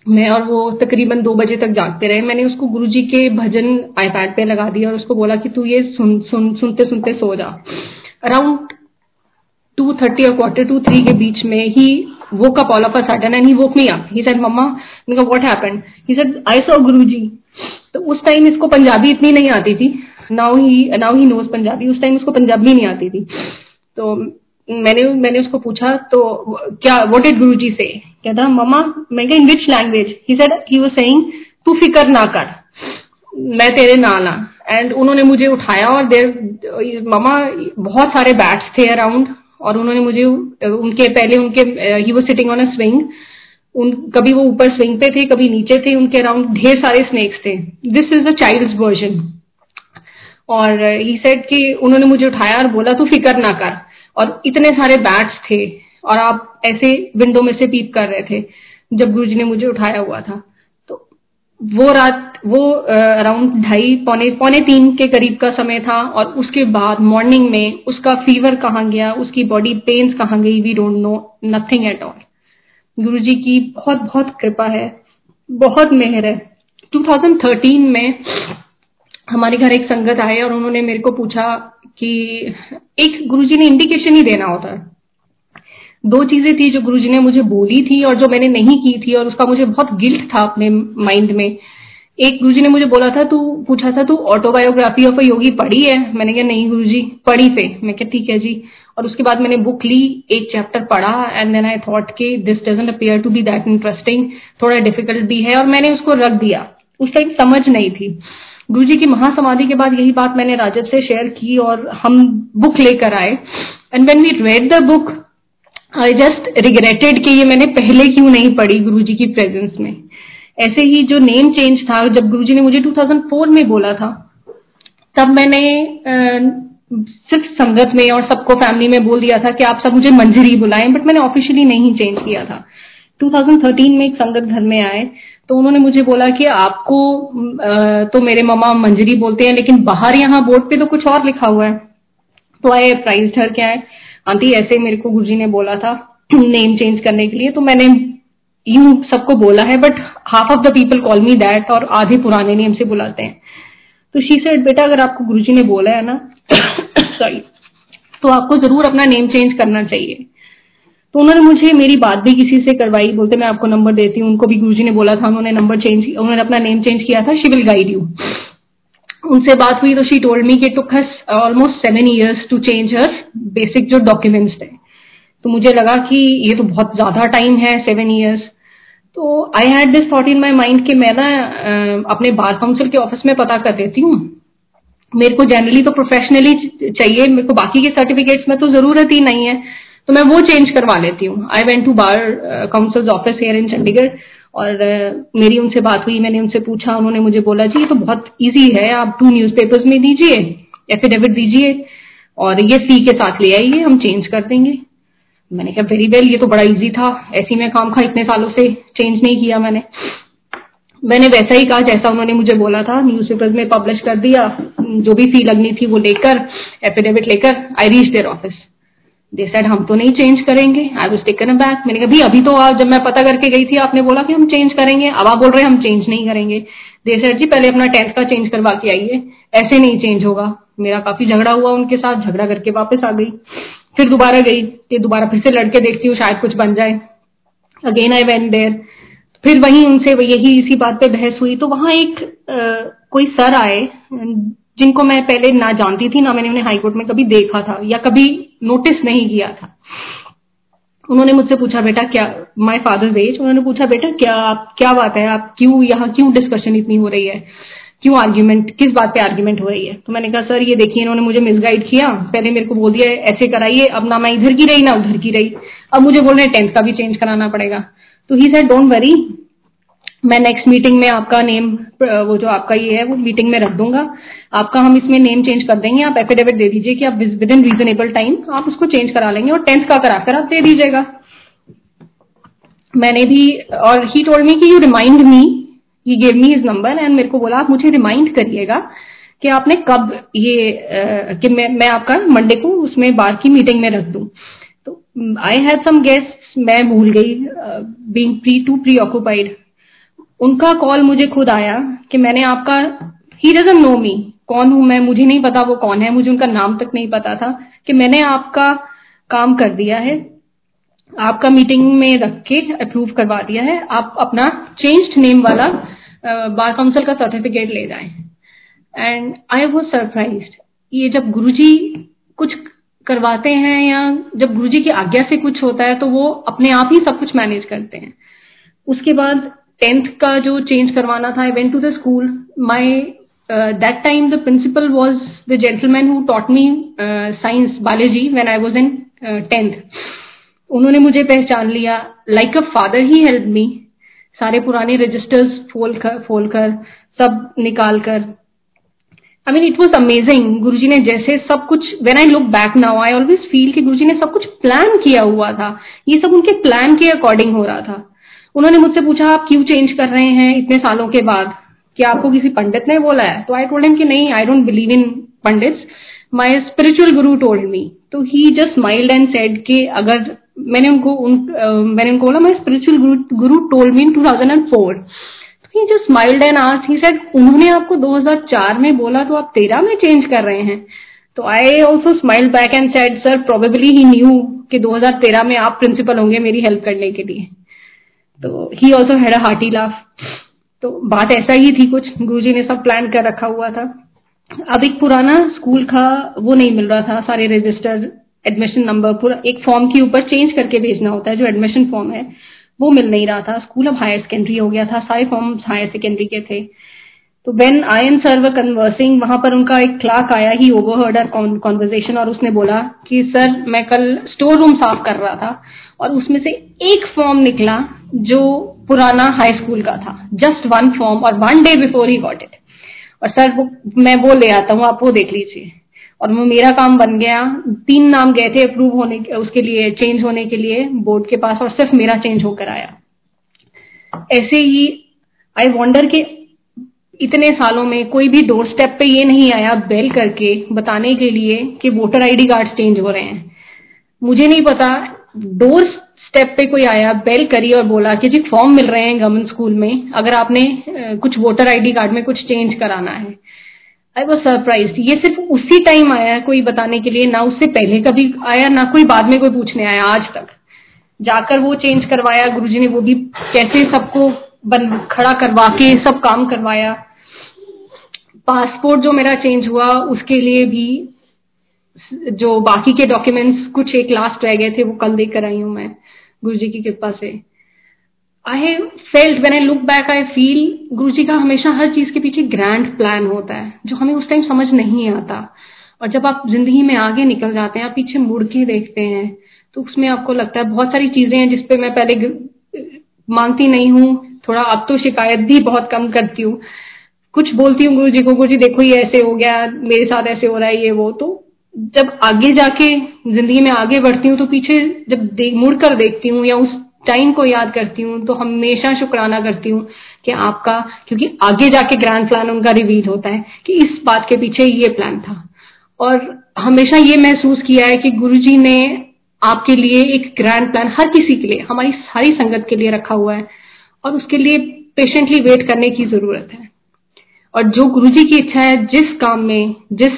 मैं और वो तकरीबन दो बजे तक जागते रहे। मैंने उसको गुरुजी के भजन आईपैड पे लगा दिया और उसको बोला कि तू ये सुन सुन सुनते सुनते सो जा। अराउंड टू थर्टी और क्वार्टर टू थ्री के बीच में he woke all of a sudden and he woke me up he said mamma मैंने कहा happened he said I saw Guruji तो उस टाइम इसको पंजाबी इतनी नहीं आती थी. Now he now he knows Punjabi. उस टाइम उसको पंजाबी नहीं आती थी. तो मैंने मैंने उसको पूछा तो क्या व्हाट डिड गुरुजी से कहता मम्मा मैं in which language he said he was saying तू फिकर ना कर. मैं तेरे नाल आ एंड उन्होंने मुझे उठाया और देर मम्मा बहुत सारे बैट्स थे अराउंड और उन्होंने मुझे, उनके, पहले उनके ही वो सिटिंग ऑन अ स्विंग उन, कभी वो ऊपर स्विंग पे थे, कभी नीचे थे, उनके अराउंड ढेर सारे स्नेक्स थे. This is the child version और ही सेड कि उन्होंने मुझे उठाया और बोला, तू फिकर ना कर. और इतने सारे बैट्स थे और आप ऐसे विंडो में से पीप कर रहे थे, जब गुरुजी ने मुझे उठाया हुआ था। वो रात, वो अराउंड ढाई, पौने पौने तीन के करीब का समय था और उसके बाद मॉर्निंग में उसका फीवर कहाँ गया, उसकी बॉडी पेन्स कहाँ गई we don't know nothing at all Guru ji की बहुत बहुत कृपा है, बहुत मेहर है। 2013 में हमारे घर एक संगत आए और उन्होंने मेरे को पूछा कि एक गुरुजी ने इंडिकेशन ही देना होता है। दो चीज़ें थी जो गुरुजी ने मुझे बोली थी और जो मैंने नहीं की थी और उसका मुझे बहुत गिल्ट था अपने माइंड में। एक गुरुजी ने मुझे बोला था, तू पूछा था, तू ऑटोबायोग्राफी ऑफ़ अ योगी पढ़ी है? मैंने कहा, नहीं गुरुजी, पढ़ी थे मैं क्या ठीक है जी। और उसके बाद मैंने बुक ली, एक चैप्टर पढ़ा एंड देन आई थॉट के this doesn't appear to be that interesting थोड़ा डिफ़िकल्ट भी है, और मैंने उसको रख दिया। उस टाइम समझ नहीं थी। गुरु जी की महासमाधि के बाद यही बात मैंने राजद से शेयर की और हम बुक लेकर आए। And when we read the book I just regretted कि ये मैंने पहले क्यों नहीं पढ़ी गुरु जी की प्रेजेंस में। ऐसे ही जो नेम चेंज था, जब गुरु जी ने मुझे 2004 में बोला था, तब मैंने सिर्फ़ संगत में और सबको फैमिली में बोल दिया था कि आप सब मुझे मंजरी बुलाएँ बट मैंने ऑफिशियली नहीं चेंज किया था। 2013 में एक संगत घर में आए तो उन्होंने मुझे बोला कि आपको तो मेरे मामा मंजरी बोलते हैं, लेकिन बाहर यहाँ बोर्ड पे तो कुछ और लिखा हुआ है। तो आए प्राइज ठहर क्या है आंटी, ऐसे मेरे को गुरुजी ने बोला था नेम चेंज करने के लिए तो मैंने यू सबको बोला है but half of the people call me that और आधे पुराने नेम से बुलाते हैं। तो शी सेड बेटा, अगर आपको गुरुजी ने बोला है ना सॉरी तो आपको ज़रूर अपना नेम चेंज करना चाहिए। तो उन्होंने मुझे मेरी बात भी किसी से करवाई, बोलते, मैं आपको नंबर देती हूँ। उनको भी गुरुजी ने बोला था, उन्होंने नंबर चेंज उन्होंने अपना नेम चेंज किया था शी विल गाइड यू उनसे बात हुई तो शी टोल्ड मी कि took us almost seven years to change her basic जो डॉक्यूमेंट्स थे। तो मुझे लगा कि ये तो बहुत ज़्यादा टाइम है सेवन ईयर्स तो I had this thought in my mind कि मैं ना अपने बार काउंसिल के ऑफ़िस में पता कर देती हूँ। मेरे को जनरली तो प्रोफेशनली चाहिए, मेरे को बाकी के सर्टिफिकेट्स में तो ज़रूरत ही नहीं है। तो मैं वो चेंज करवा लेती हूँ। I went to bar council office here in Chandigarh और मेरी उनसे बात हुई, मैंने उनसे पूछा, उन्होंने मुझे बोला, जी, ये तो बहुत इजी है, आप टू न्यूज़पेपर्स में दीजिए एफिडेविट दीजिए, और ये फ़ी के साथ ले आइए, हम चेंज कर देंगे. मैंने कहा वेरी वेल ये तो बड़ा इजी था, ऐसी मैं काम खा इतने सालों से चेंज नहीं किया मैंने. मैंने वैसा ही कहा जैसा उन्होंने मुझे बोला था न्यूज़पेपर्स में पब्लिश कर दिया, जो भी फ़ी लगनी थी वो लेकर एफिडेविट लेकर आई reach their office they said हम तो नहीं चेंज करेंगे. आई वॉज़ टेकन बैक मैंने कहा अभी तो जब मैं पता करके गई थी आपने बोला कि हम चेंज करेंगे। अब आप बोल रहे हम चेंज नहीं करेंगे. दे सेड जी पहले अपना टेंथ का चेंज करवा के आइए। ऐसे नहीं चेंज होगा। मेरा काफ़ी झगड़ा हुआ उनके साथ। झगड़ा करके वापस आ गई। फिर दोबारा गई। कि दोबारा फिर से लड़के देखती हूँ शायद कुछ बन जाए। अगेन आई वेंट देयर फिर वहीं उनसे यही इसी बात पे बहस हुई। तो वहाँ एक आ, कोई सर आए जिनको मैं पहले ना जानती थी, ना मैंने उन्हें हाईकोर्ट में कभी देखा था या कभी नोटिस नहीं किया था। उन्होंने मुझसे पूछा, बेटा, क्या माय फादर्स एज उन्होंने पूछा, बेटा, क्या आप, क्या बात है? आप क्यों यहाँ, क्यों डिस्कशन इतनी हो रही है? क्यों आर्ग्यूमेंट किस बात पे आर्ग्यूमेंट हो रही है? तो मैंने कहा, सर, ये देखिए, इन्होंने मुझे मिसगाइड किया। पहले मेरे को बोल दिया, ऐसे कराइए, अब ना मैं इधर की रही, ना उधर की रही। अब मुझे बोल रहे हैं टेंथ का भी चेंज कराना पड़ेगा। तो ही सर डोंट वरी मैं नेक्स्ट मीटिंग में आपका नेम वो जो आपका ये है, वो मीटिंग में रख दूँगा। आपका हम इसमें नेम चेंज कर देंगे। आप एफिडेविट दे दीजिए कि आप विद इन रीजनेबल टाइम आप उसको चेंज करा लेंगे और टेंथ का कराकर आप दे दीजिएगा। मैंने भी, और ही टोल्ड मी कि you remind me he gave me his number and मेरे को बोला, आप मुझे रिमाइंड करिएगा कि आपने कब ये कि मैं मैं आपका मंडे को उसमें बार की मीटिंग में रख दूँ। तो आई हैड सम गेस्ट मैं भूल गई being pre too preoccupied उनका कॉल मुझे खुद आया कि मैंने आपका ही डजन नो मी कौन हूँ मैं? मुझे नहीं पता वो कौन है। मुझे उनका नाम तक नहीं पता था कि मैंने आपका काम कर दिया है। आपका मीटिंग में रख के अप्रूव करवा दिया है। आप अपना चेंज्ड नेम वाला बार काउंसिल का सर्टिफिकेट ले जाएँ। एंड आई वॉज़ सरप्राइज़ ये जब गुरुजी कुछ करवाते हैं या जब गुरुजी की आज्ञा से कुछ होता है तो वो अपने आप ही सब कुछ मैनेज करते हैं। उसके बाद टेंथ का जो चेंज करवाना था I went to the school my that time the principal was the gentleman who taught me science biology when I was in tenth उन्होंने मुझे पहचान लिया। Like a father he help me सारे पुराने रजिस्टर्स फोल कर फोल कर, सब निकाल कर। I mean it was amazing Guru ji ने जैसे सब कुछ when I look back now I always feel कि गुरु जी ने सब कुछ प्लान किया हुआ था। ये सब उनके प्लान के अकॉर्डिंग हो रहा था। उन्होंने मुझसे पूछा, आप क्यों चेंज कर रहे हैं इतने सालों के बाद? क्या आपको किसी पंडित ने बोला है? तो आई टोल्ड हिम कि नहीं I don't believe in pandits my spiritual guru told me तो he just smiled and said कि अगर मैंने उनको, उन मैंने उनको बोला my spiritual guru told me in 2004 तो he just smiled and asked he said उन्होंने आपको 2004 में बोला तो आप 13 में चेंज कर रहे हैं? तो I also smile back and said sir probably he knew कि 2013 में आप प्रिंसिपल होंगे मेरी हेल्प करने के लिए. तो he also had a hearty laugh तो बात ऐसा ही थी कुछ। गुरुजी ने सब प्लान कर रखा हुआ था। अब एक पुराना स्कूल का वो नहीं मिल रहा था। सारे रजिस्टर एडमिशन नंबर पूरा एक फॉर्म के ऊपर चेंज करके भेजना होता है, जो एडमिशन फॉर्म है, वो मिल नहीं रहा था। स्कूल अब हायर सेकेंडरी हो गया था। सारे फॉर्म हायर सेकेंडरी के थे। तो when I and sir conversing वहाँ पर उनका एक क्लार्क आया ही ओवरहर्ड आर कॉन्वर्जेशन और उसने बोला कि सर मैं कल स्टोर रूम साफ़ कर रहा था और उसमें से एक फॉर्म निकला जो पुराना हाई स्कूल का था जस्ट वन फॉर्म और one day before he got it और सर वो, मैं वो ले आता हूँ, आप वो देख लीजिए। और वो मेरा काम बन गया। तीन नाम गए थे अप्रूव होने उसके लिए चेंज होने के लिए बोर्ड के पास और सिर्फ़ मेरा चेंज होकर आया। ऐसे ही आई वॉन्डर के इतने सालों में कोई भी डोर स्टेप पे ये नहीं आया बेल करके बताने के लिए कि वोटर आईडी कार्ड चेंज हो रहे हैं। मुझे नहीं पता डोर स्टेप पे कोई आया बेल करी और बोला कि जी फॉर्म मिल रहे हैं गवर्नमेंट स्कूल में, अगर आपने कुछ वोटर आईडी कार्ड में कुछ चेंज कराना है। आई वॉज़ सरप्राइज़ ये सिर्फ़ उसी टाइम आया कोई बताने के लिए, ना उससे पहले कभी आया, ना कोई बाद में कोई पूछने आया, आज तक। जाकर वो चेंज करवाया, गुरुजी ने वो भी कैसे सबको बन, खड़ा करवा के सब काम करवाया। पासपोर्ट जो मेरा चेंज हुआ, उसके लिए भी जो बाकी के डॉक्यूमेंट्स कुछ एक लास्ट रह गए थे, वो कल देकर आई हूँ मैं गुरु जी की कृपा से। I felt when I look back I feel गुरु जी का हमेशा हर चीज़ के पीछे ग्रैंड प्लान होता है, जो हमें उस टाइम समझ नहीं आता। और जब आप ज़िंदगी में आगे निकल जाते हैं, आप पीछे मुड़ के देखते हैं तो उसमें आपको लगता है बहुत सारी चीज़ें हैं जिसपे मैं पहले मानती नहीं हूँ, थोड़ा अब तो शिकायत भी बहुत कम करती हूँ। कुछ बोलती हूँ गुरु जी को गुरु जी देखो ये ऐसे हो गया, मेरे साथ ऐसे हो रहा है ये, वो। तो जब आगे जाके ज़िंदगी में आगे बढ़ती हूँ तो पीछे जब मुड़ कर देखती हूँ या उस टाइम को याद करती हूँ तो हमेशा शुक्राना करती हूँ कि आपका, क्योंकि आगे जाके ग्रैंड प्लान उनका रिवील होता है कि इस बात के पीछे ये प्लान था। और हमेशा ये महसूस किया है कि गुरु जी ने आपके लिए एक ग्रैंड प्लान हर किसी के लिए, हमारी सारी संगत के लिए रखा हुआ है और उसके लिए पेशेंटली वेट करने की ज़रूरत है। और जो गुरु जी की इच्छा है जिस काम में जिस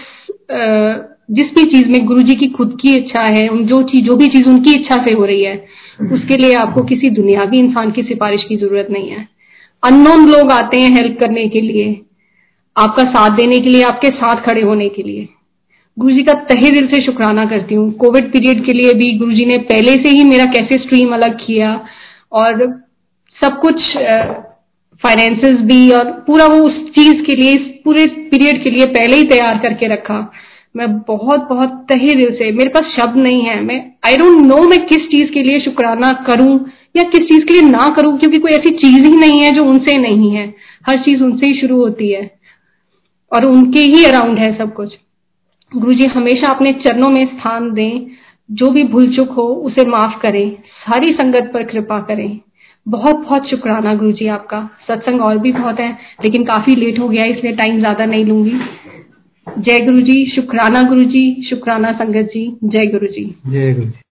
आ, जिस भी चीज़ में गुरु जी की खुद की इच्छा है उन जो चीज़ जो भी चीज़ उनकी इच्छा से हो रही है उसके लिए आपको किसी दुनियावी इंसान की सिफारिश की ज़रूरत नहीं है। अननोन लोग आते हैं हेल्प करने के लिए आपका साथ देने के लिए आपके साथ खड़े होने के लिए। गुरु जी का तहे दिल से शुक्राना करती हूँ। कोविड पीरियड के लिए भी गुरु जी ने पहले से ही मेरा कैसे स्ट्रीम अलग किया और सब कुछ फाइनेंसेस भी और पूरा वो उस चीज़ के लिए, इस पूरे पीरियड के लिए पहले ही तैयार करके रखा। मैं बहुत बहुत तहे दिल से, मेरे पास शब्द नहीं है, मैं आई डोंट नो मैं किस चीज़ के लिए शुक्राना करूँ या किस चीज़ के लिए ना करूँ, क्योंकि कोई ऐसी चीज़ ही नहीं है जो उनसे नहीं है। हर चीज़ उनसे ही शुरू होती है और उनके ही अराउंड है सब कुछ। गुरु जी हमेशा अपने चरणों में स्थान दें। जो भी भूल चुक हो, उसे माफ़ करें। सारी संगत पर कृपा करें। बहुत बहुत शुक्राना गुरु जी आपका। सत्संग और भी बहुत है, लेकिन काफ़ी लेट हो गया इसलिए टाइम ज़्यादा नहीं लूँगी। जय गुरु जी शुक्राना गुरु जी शुक्राना संगत जी, जय गुरु जी जय गुरु जी